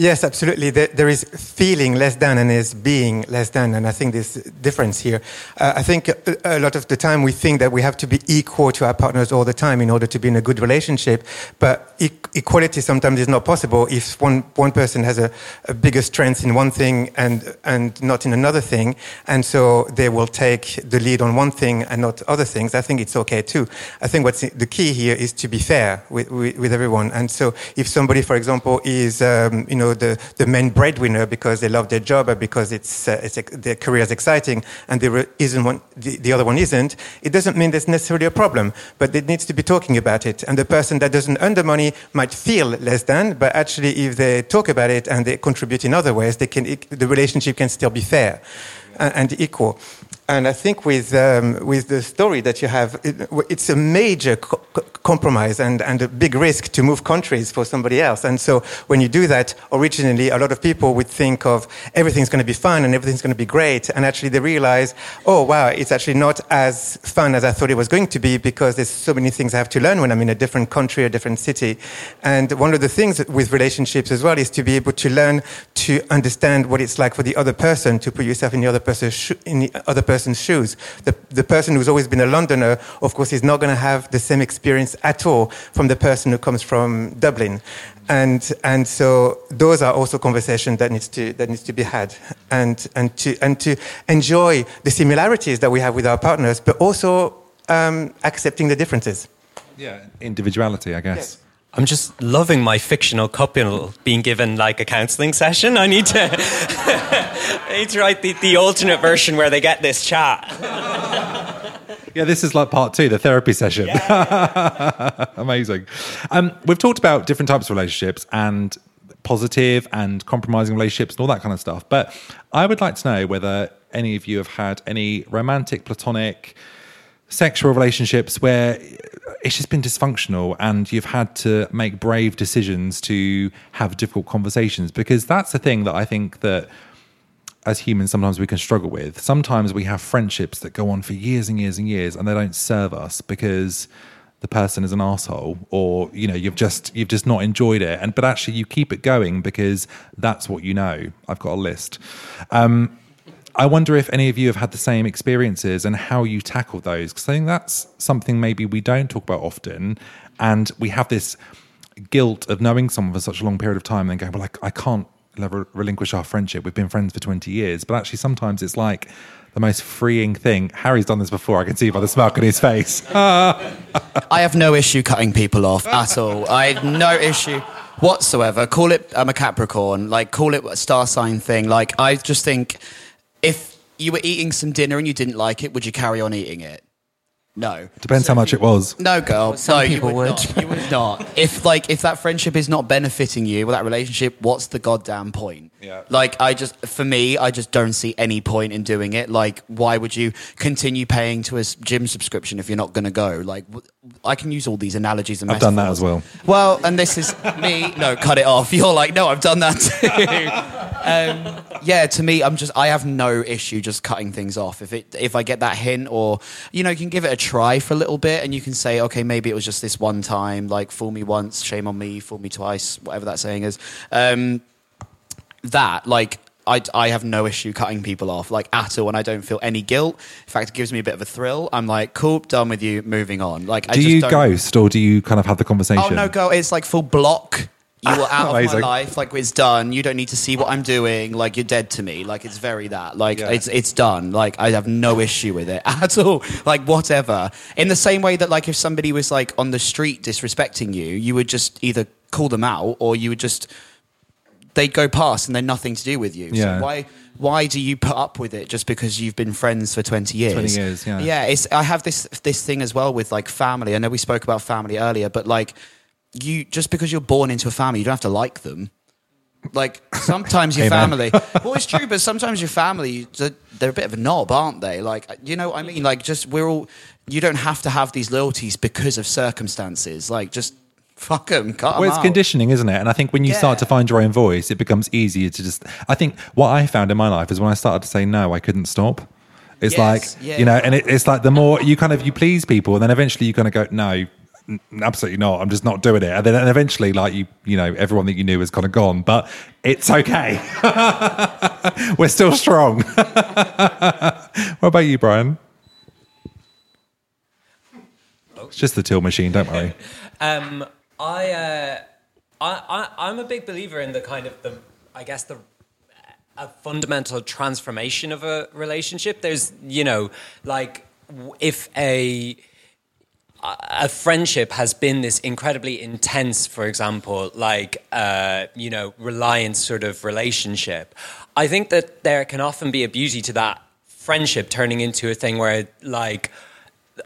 Yes, absolutely. There, is feeling less than and there's being less than, and I think there's difference here. Uh, I think a, a, lot of the time we think that we have to be equal to our partners all the time in order to be in a good relationship, but e- equality sometimes is not possible if one, one person has a, a, bigger strength in one thing and, and not in another thing, and so they will take the lead on one thing and not other things. I think it's okay too. I think what's the key here is to be fair with, with, with everyone, and so if somebody, for example, is, um, you know, know, the, the main breadwinner because they love their job or because it's, uh, it's their career is exciting and there isn't one, the, the other one isn't, it doesn't mean there's necessarily a problem, but it needs to be talking about it. And the person that doesn't earn the money might feel less than, but actually if they talk about it and they contribute in other ways, they can, the relationship can still be fair and, and equal. And I think with, um, with the story that you have, it, it's a major co- compromise and, and a big risk to move countries for somebody else. And so when you do that, originally, a lot of people would think of everything's going to be fun and everything's going to be great. And actually they realize, oh, wow, it's actually not as fun as I thought it was going to be because there's so many things I have to learn when I'm in a different country, a different city. And one of the things with relationships as well is to be able to learn to understand what it's like for the other person, to put yourself in the other person's, in the other person's person's shoes. The, the person who's always been a Londoner, of course, is not going to have the same experience at all from the person who comes from Dublin. And, and so those are also conversations that needs to, that needs to be had and, and, to, and to enjoy the similarities that we have with our partners, but also um, accepting the differences. Yeah, individuality, I guess. Yes. I'm just loving my fictional couple being given like a counselling session. I need to, I need to write the, the alternate version where they get this chat. Yeah, this is like part two, the therapy session. Yeah. Amazing. Um, we've talked about different types of relationships and positive and compromising relationships and all that kind of stuff. But I would like to know whether any of you have had any romantic, platonic, sexual relationships where it's just been dysfunctional and you've had to make brave decisions to have difficult conversations. Because that's the thing that I think that as humans sometimes we can struggle with. Sometimes we have friendships that go on for years and years and years and they don't serve us because the person is an asshole or you know you've just you've just not enjoyed it. And but actually you keep it going because that's what you know. I've got a list. Um, I wonder if any of you have had the same experiences and how you tackle those. Because I think that's something maybe we don't talk about often. And we have this guilt of knowing someone for such a long period of time and going, well, I, I can't relinquish our friendship. We've been friends for 20 years. But actually, sometimes it's like the most freeing thing. Harry's done this before. I can see by the smirk on his face. I have no issue cutting people off at all. I have no issue whatsoever. Call it I'm a Capricorn, like call it a star sign thing. Like I just think if you were eating some dinner and you didn't like it, would you carry on eating it? No. Depends how much it was. No, girl. some no, you people would. Not. You would not. If like if that friendship is not benefiting you, or that relationship, what's the goddamn point? Yeah. Like I just, for me, I just don't see any point in doing it. Like, why would you continue paying to a gym subscription if you're not going to go? Like, I can use all these analogies and I've done that as well. Well, and this is me. No, cut it off. You're like, no, I've done that too. um, yeah, to me, I'm just, I have no issue just cutting things off. If it, if I get that hint, or you know, you can give it a try for a little bit, and you can say, okay, maybe it was just this one time. Like, fool me once, shame on me. Fool me twice, whatever that saying is. Um, that, like. I, I have no issue cutting people off, like at all, and I don't feel any guilt. In fact, it gives me a bit of a thrill. I'm like, cool, done with you, moving on. Like, I Do just you don't- ghost or do you kind of have the conversation? Oh no, girl! It's like full block. You are out of my life. Like it's done. You don't need to see what I'm doing. Like you're dead to me. Like it's very that. Like Yeah. it's it's done. Like I have no issue with it at all. Like whatever. In the same way that like if somebody was like on the street disrespecting you, you would just either call them out or you would just they'd go past and they're nothing to do with you. Yeah. So why why do you put up with it just because you've been friends for 20 years? 20 years, yeah. Yeah, it's I have this this thing as well with like family. I know we spoke about family earlier, but like you just because you're born into a family, you don't have to like them. Like sometimes your family, well, it's true, but sometimes your family, they're they're a bit of a knob, aren't they? Like, you know what I mean? Like, just we're all, you don't have to have these loyalties because of circumstances. Like, just fuck them, cut 'em Well, it's out. conditioning, isn't it? And I think when you start to find your own voice, it becomes easier to just. I think what I found in my life is when I started to say no, I couldn't stop. It's Yes, like yeah. you know, and it, it's like the more you kind of you please people, and then eventually you kind of go no. Absolutely not. I'm just not doing it, and then and eventually, like you, you know, everyone that you knew is kind of gone. But it's okay. We're still strong. what about you, Bryan? It's just the till machine. Don't worry. Um, I, uh, I, I, I'm a big believer in the kind of the, I guess the, a fundamental transformation of a relationship. There's, you know, like if a a friendship has been this incredibly intense, for example, like uh, you know, reliant sort of relationship. I think that there can often be a beauty to that friendship turning into a thing where like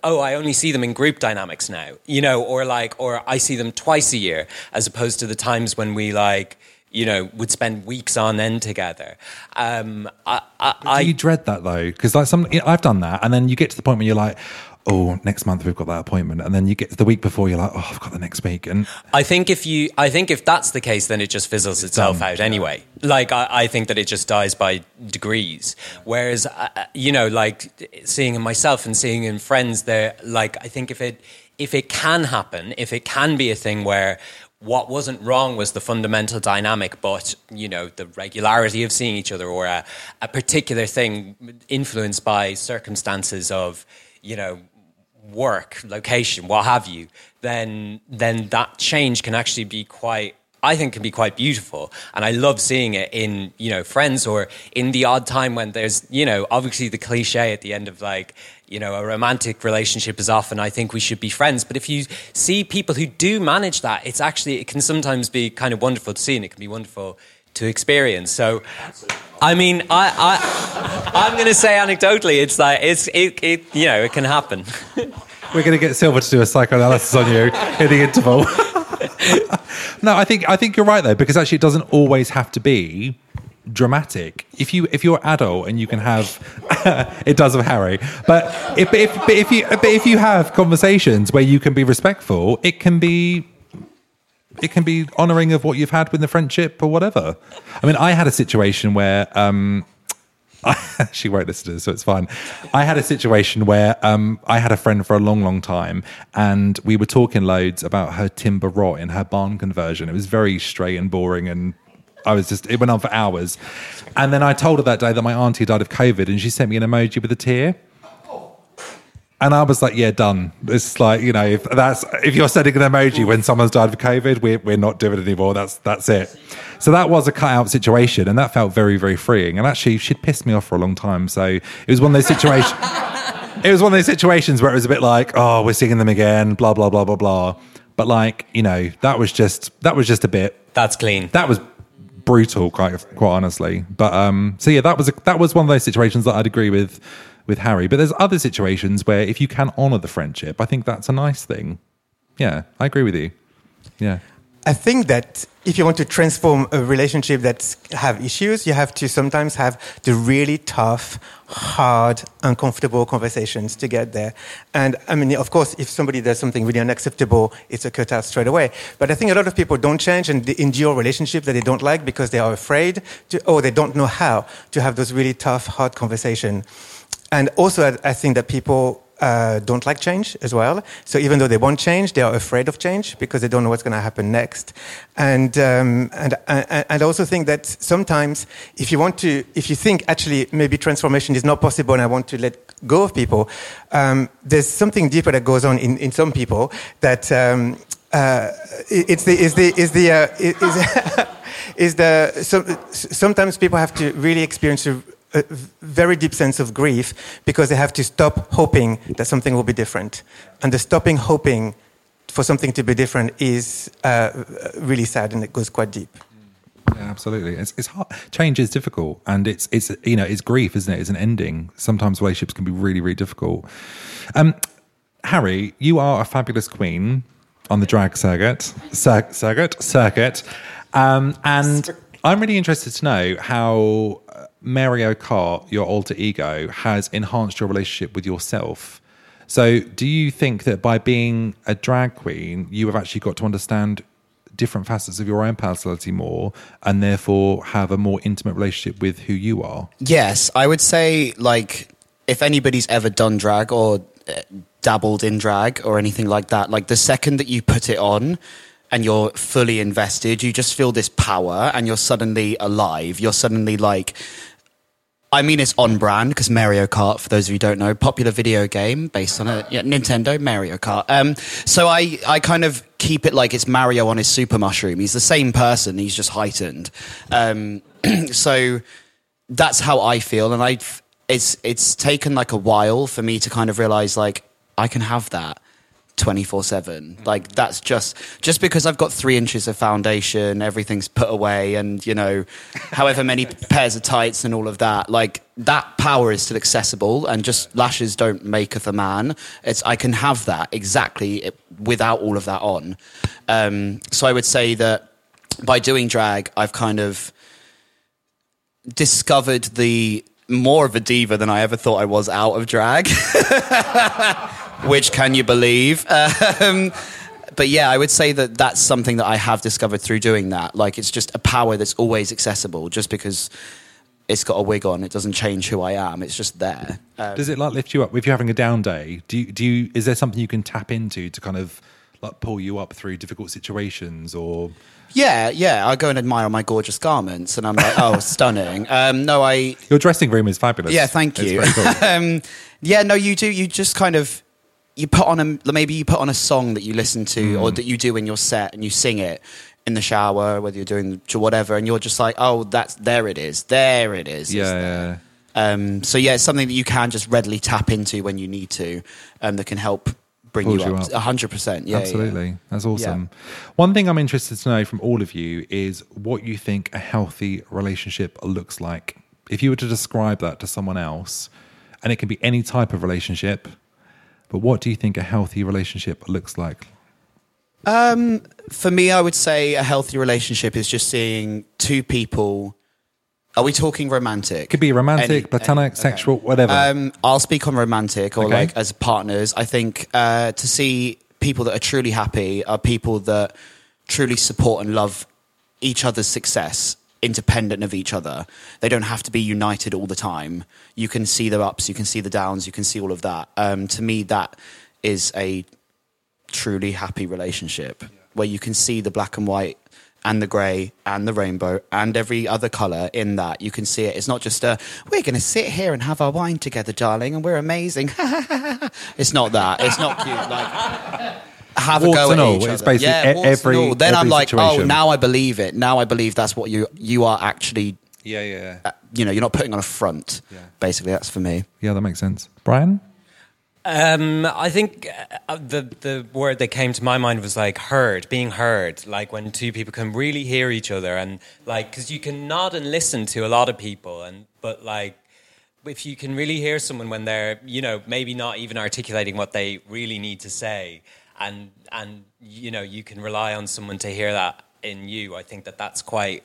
oh, I only see them in group dynamics now, you know, or like, or I see them twice a year, as opposed to the times when we like, you know, would spend weeks on end together. Um, I, I, I Do you dread that though? Because like some, I've done that, and then you get to the point where you're like, "Oh, next month we've got that appointment," and then you get the week before, you're like, "Oh, I've got the next week," and I think if you, I think if that's the case, then it just fizzles itself done. out anyway. Like I, I think that it just dies by degrees. Whereas, uh, uh, you know, like seeing in myself and seeing in friends, there, like I think if it, if it can happen, if it can be a thing where what wasn't wrong was the fundamental dynamic, but you know the regularity of seeing each other or a, a particular thing influenced by circumstances of, you know, work, location, what have you, then then that change can actually be quite I think can be quite beautiful. And I love seeing it in, you know, friends or in the odd time when there's, you know, obviously the cliche at the end of like, you know, a romantic relationship is often I think we should be friends. But if you see people who do manage that, it's actually it can sometimes be kind of wonderful to see and it can be wonderful to experience. So I mean, I, I I'm going to say anecdotally, it's like it's it, it you know it can happen. we're going to get Silva to do a psychoanalysis on you in the interval. no, I think I think you're right though, because actually it doesn't always have to be dramatic. If you if you're adult and you can have, it does of Harry, but if if but if you but if you have conversations where you can be respectful, it can be. It can be honouring of what you've had with the friendship or whatever. I mean, I had a situation where um, she won't listen to this, so it's fine. I had a situation where um, I had a friend for a long, long time, and we were talking loads about her timber rot in her barn conversion. It was very straight and boring, and I was just, it went on for hours. And then I told her that day that my auntie died of COVID, and she sent me an emoji with a tear. And I was like, yeah, done. It's like, you know, if that's if you're sending an emoji when someone's died of COVID, we're, we're not doing it anymore. That's that's it. So that was a cut out situation and that felt very, very freeing. And actually she'd pissed me off for a long time. So it was one of those situations it was one of those situations where it was a bit like, oh, we're seeing them again, blah, blah, blah, blah, blah. But like, you know, that was just that was just a bit That's clean. that was brutal, quite quite honestly. But um, so yeah, that was a, that was one of those situations that I'd agree with with Harry. But there's other situations where if you can honour the friendship, I think that's a nice thing. Yeah, I agree with you. Yeah, I think that if you want to transform a relationship that have issues, you have to sometimes have the really tough, hard, uncomfortable conversations to get there. And I mean, of course, if somebody does something really unacceptable, it's a cut out straight away. But I think a lot of people don't change and endure relationships that they don't like because they are afraid to, or they don't know how to have those really tough, hard conversations. And also, I, think that people uh, don't like change as well. So even though they want change, they are afraid of change because they don't know what's going to happen next. And, um, and, and I also think that sometimes if you want to, if you think actually maybe transformation is not possible and I want to let go of people, um, there's something deeper that goes on in, in some people that um, uh, it's the, is the, is the, uh, is, is the, so, sometimes people have to really experience a, a very deep sense of grief because they have to stop hoping that something will be different. And the stopping hoping for something to be different is uh, really sad and it goes quite deep. yeah, absolutely. It's, it's hard. Change is difficult, and it's it's you know it's grief, isn't it? It's an ending. Sometimes relationships can be really really difficult. Um, Harry, you are a fabulous queen on the drag circuit, cir- circuit, circuit, um, and I'm really interested to know how Mary O'Kart, your alter ego, has enhanced your relationship with yourself. So, do you think that by being a drag queen, you have actually got to understand different facets of your own personality more, and therefore have a more intimate relationship with who you are? Yes, I would say like if anybody's ever done drag or uh, dabbled in drag or anything like that, like the second that you put it on and you're fully invested, you just feel this power and you're suddenly alive. You're suddenly like I mean, it's on brand because Mary O'Kart, for those of you who don't know, popular video game based on a yeah, Nintendo Mario Kart. Um, so I, I kind of keep it like it's Mario on his super mushroom. He's the same person, he's just heightened. Um, so that's how I feel, and I, it's it's taken like a while for me to kind of realize like I can have that. 24 7 like that's just just because i've got three inches of foundation everything's put away and you know however many pairs of tights and all of that like that power is still accessible and just lashes don't maketh a man. It's i can have that exactly without all of that on. Um, so i would say that by doing drag i've kind of discovered the more of a diva than i ever thought i was out of drag which can you believe? Um, but yeah, I would say that that's something that I have discovered through doing that. Like it's just a power that's always accessible. Just because it's got a wig on, it doesn't change who I am. It's just there. Um, Does it like lift you up if you're having a down day? Do you, do you is there something you can tap into to kind of like pull you up through difficult situations or? yeah, yeah. I go and admire my gorgeous garments, and I'm like, oh, stunning. Um, no, I Your dressing room is fabulous. Yeah, thank you. cool. um, yeah, no, you do. You just kind of you put on a maybe you put on a song that you listen to or that you do in your set and you sing it in the shower, whether you're doing to whatever, and you're just like, oh, that's there it is, there it is. Yeah, yeah. Um, so yeah, it's something that you can just readily tap into when you need to, um, that can help bring you you up. up. A hundred percent. Yeah, yeah. Absolutely. That's awesome. One thing I'm interested to know from all of you is what you think a healthy relationship looks like. If you were to describe that to someone else, and it can be any type of relationship, but what do you think a healthy relationship looks like? Um, for me, I would say a healthy relationship is just seeing two people. Are we talking romantic? Could be romantic, Any- platonic, okay. sexual, whatever. Um, I'll speak on romantic or Okay. like as partners. I think uh, to see people that are truly happy are people that truly support and love each other's success, independent of each other. They don't have to be united all the time. You can see the ups, you can see the downs, you can see all of that. Um, to me, that is a truly happy relationship where you can see the black and white and the grey and the rainbow and every other colour in that. You can see it. It's not just a, we're going to sit here and have our wine together, darling, and we're amazing. it's not that. It's not cute. Like, have Warts a go and at all. each It's other. basically yeah, e- warts and every- all. Then I'm every like, oh, now I believe it. Now I believe that's what you you are actually. Yeah, yeah. uh, You know, you're not putting on a front. Yeah. Basically, that's for me. Yeah, that makes sense. Bryan? Um, I think uh, the the word that came to my mind was like heard, being heard. Like when two people can really hear each other, and like because you can nod and listen to a lot of people, and but like if you can really hear someone when they're you know maybe not even articulating what they really need to say, and and you know you can rely on someone to hear that in you. I think that that's quite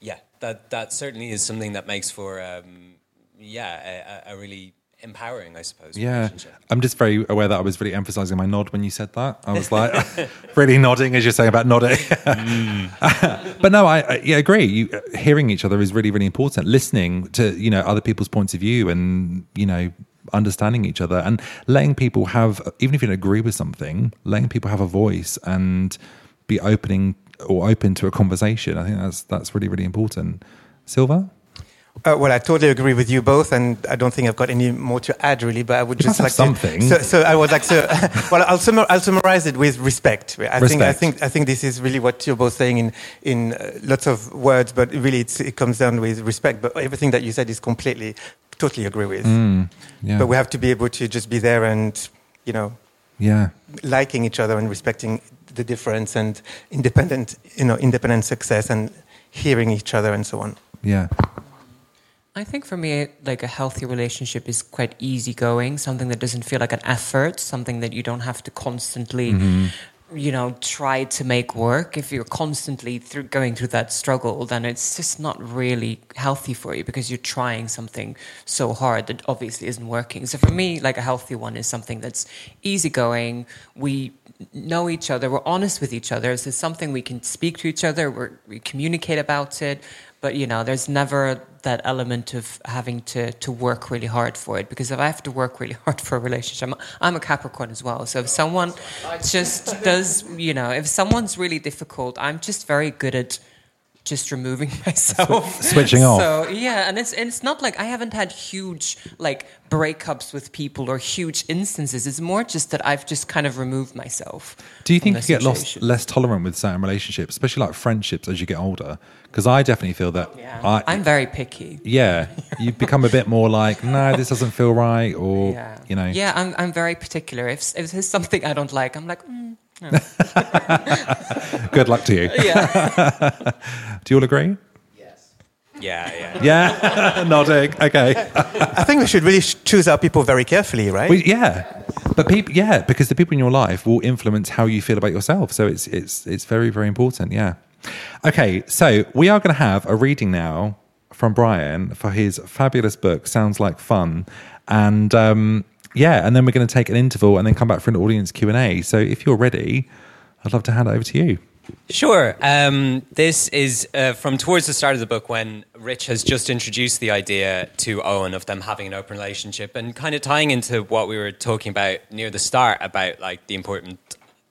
yeah that that certainly is something that makes for um, yeah a, a really empowering I suppose Yeah. I'm just very aware that I was really emphasizing my nod when you said that. I was like, really nodding as you're saying about nodding. but no, I, I yeah, agree. You, uh, hearing each other is really, really important. Listening to, you know, other people's points of view and, you know, understanding each other and letting people have, even if you don't agree with something, letting people have a voice and be opening or open to a conversation. I think that's, that's really, really important. Silva? Uh, well, I totally agree with you both, and I don't think I've got any more to add really. But I would You just like have to- something. So, so I was like, so, well, I'll, summar, I'll summarize it with respect. I think, I think, I think this is really what you're both saying in in uh, lots of words, but really, it's, it comes down with respect. But everything that you said is completely, totally agree with. Mm, yeah. But we have to be able to just be there and, you know, Yeah. liking each other and respecting the difference and independent, you know, independent success and hearing each other and so on. Yeah. I think for me, like a healthy relationship is quite easygoing, something that doesn't feel like an effort, something that you don't have to constantly, you know, try to make work. If you're constantly through going through that struggle, then it's just not really healthy for you because you're trying something so hard that obviously isn't working. So for me, like a healthy one is something that's easygoing. We know each other, we're honest with each other. So it's something we can speak to each other, we communicate about it. But you know, there's never that element of having to, to work really hard for it. Because if I have to work really hard for a relationship, I'm, I'm a Capricorn as well. So if someone just does, you know, if someone's really difficult, I'm just very good at just removing myself, switching off. So yeah, and it's and it's not like I haven't had huge like breakups with people or huge instances. It's more just that I've just kind of removed myself. Do you think you get lost, less tolerant with certain relationships, especially like friendships as you get older? Because I definitely feel that. Yeah, I, I'm very picky. yeah, you become a bit more like, no, this doesn't feel right, or Yeah. you know, Yeah, I'm, I'm very particular. If, if there's something I don't like, I'm like, mm, good luck to you. yeah. Do you all agree? Yes. Yeah, yeah. Yeah, nodding. Okay. I think we should really sh- choose our people very carefully, right? Well, yeah, but people, yeah, because the people in your life will influence how you feel about yourself. So it's it's it's very very important. Yeah. Okay, so we are going to have a reading now from Bryan for his fabulous book. Sounds like fun, and um, yeah, and then we're going to take an interval and then come back for an audience Q and A. So if you're ready, I'd love to hand it over to you. Sure. Um, this is uh, from towards the start of the book when Rich has just introduced the idea to Owen of them having an open relationship and kind of tying into what we were talking about near the start about like the important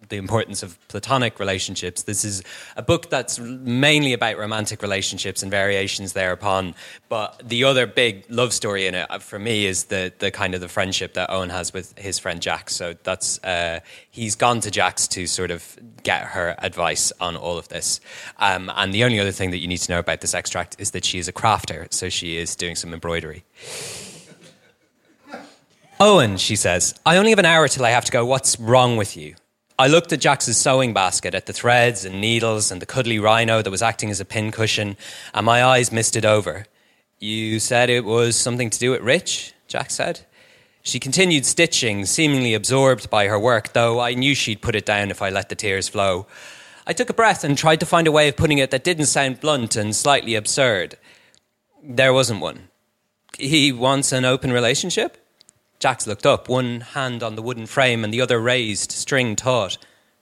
the importance of platonic relationships. This is a book that's mainly about romantic relationships and variations thereupon. But the other big love story in it uh, for me is the the kind of the friendship that Owen has with his friend Jax. So that's uh, he's gone to Jax's to sort of get her advice on all of this. Um, and the only other thing that you need to know about this extract is that she is a crafter, so she is doing some embroidery. Owen, she says, I only have an hour till I have to go. What's wrong with you? I looked at Jax's sewing basket, at the threads and needles and the cuddly rhino that was acting as a pincushion, and my eyes misted over. You said it was something to do with Rich? Jax said. She continued stitching, seemingly absorbed by her work, though I knew she'd put it down if I let the tears flow. I took a breath and tried to find a way of putting it that didn't sound blunt and slightly absurd. There wasn't one. He wants an open relationship? Jax looked up, one hand on the wooden frame and the other raised, string taut.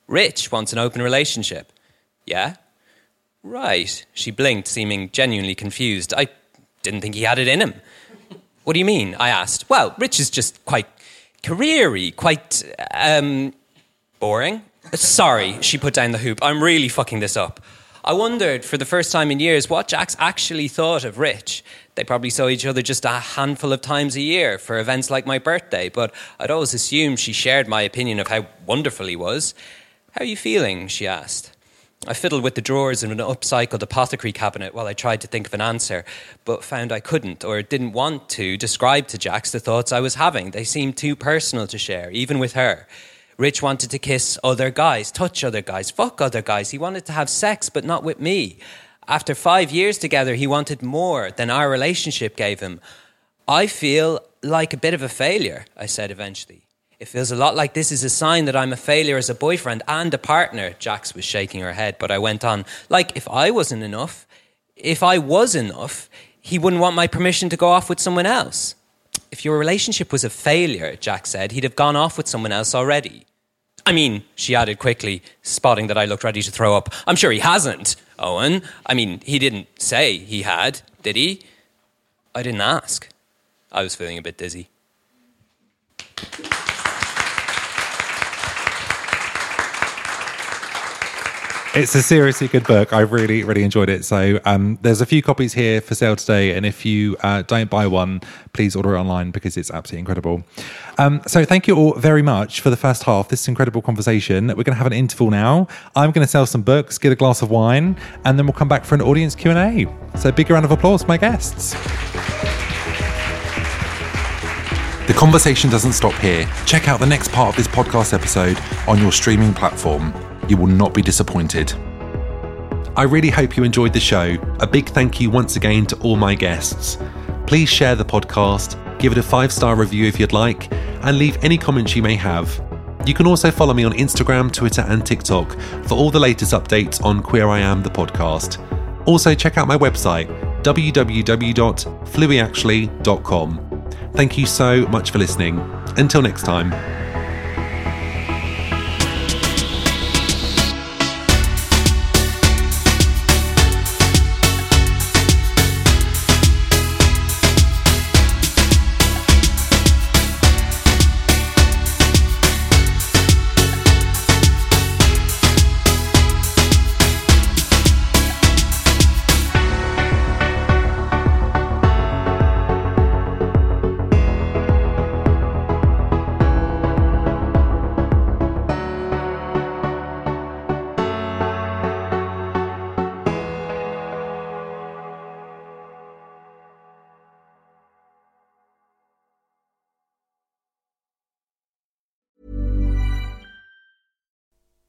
Rich wants an open relationship. Yeah? Right. She blinked, seeming genuinely confused. I didn't think he had it in him. What do you mean? I asked. Well, Rich is just quite careery, quite um, boring. Sorry, she put down the hoop. I'm really fucking this up. I wondered for the first time in years what Jax actually thought of Rich. They probably saw each other just a handful of times a year for events like my birthday, but I'd always assumed she shared my opinion of how wonderful he was. How are you feeling? she asked. I fiddled with the drawers in an upcycled apothecary cabinet while I tried to think of an answer, but found I couldn't or didn't want to describe to Jax the thoughts I was having. They seemed too personal to share, even with her. Rich wanted to kiss other guys, touch other guys, fuck other guys. He wanted to have sex, but not with me. After five years together, he wanted more than our relationship gave him. I feel like a bit of a failure, I said eventually. It feels a lot like this is a sign that I'm a failure as a boyfriend and a partner. Jax was shaking her head, but I went on. Like, if I wasn't enough, if I was enough, he wouldn't want my permission to go off with someone else. If your relationship was a failure, Jax said, he'd have gone off with someone else already. I mean, she added quickly, spotting that I looked ready to throw up. I'm sure he hasn't, Owen. I mean, he didn't say he had, did he? I didn't ask. I was feeling a bit dizzy. It's a seriously good book. I really, really enjoyed it. So um, there's a few copies here for sale today, and if you uh, don't buy one, please order it online because it's absolutely incredible. Um, so thank you all very much for the first half. This incredible conversation. We're going to have an interval now. I'm going to sell some books, get a glass of wine, and then we'll come back for an audience Q and A. So big round of applause for my guests. The conversation doesn't stop here. Check out the next part of this podcast episode on your streaming platform. You will not be disappointed. I really hope you enjoyed the show. A big thank you once again to all my guests. Please share the podcast, give it a five star review if you'd like, and leave any comments you may have. You can also follow me on Instagram, Twitter, and TikTok for all the latest updates on Queer I Am, the podcast. Also, check out my website, www.fluiactually.com. Thank you so much for listening. Until next time.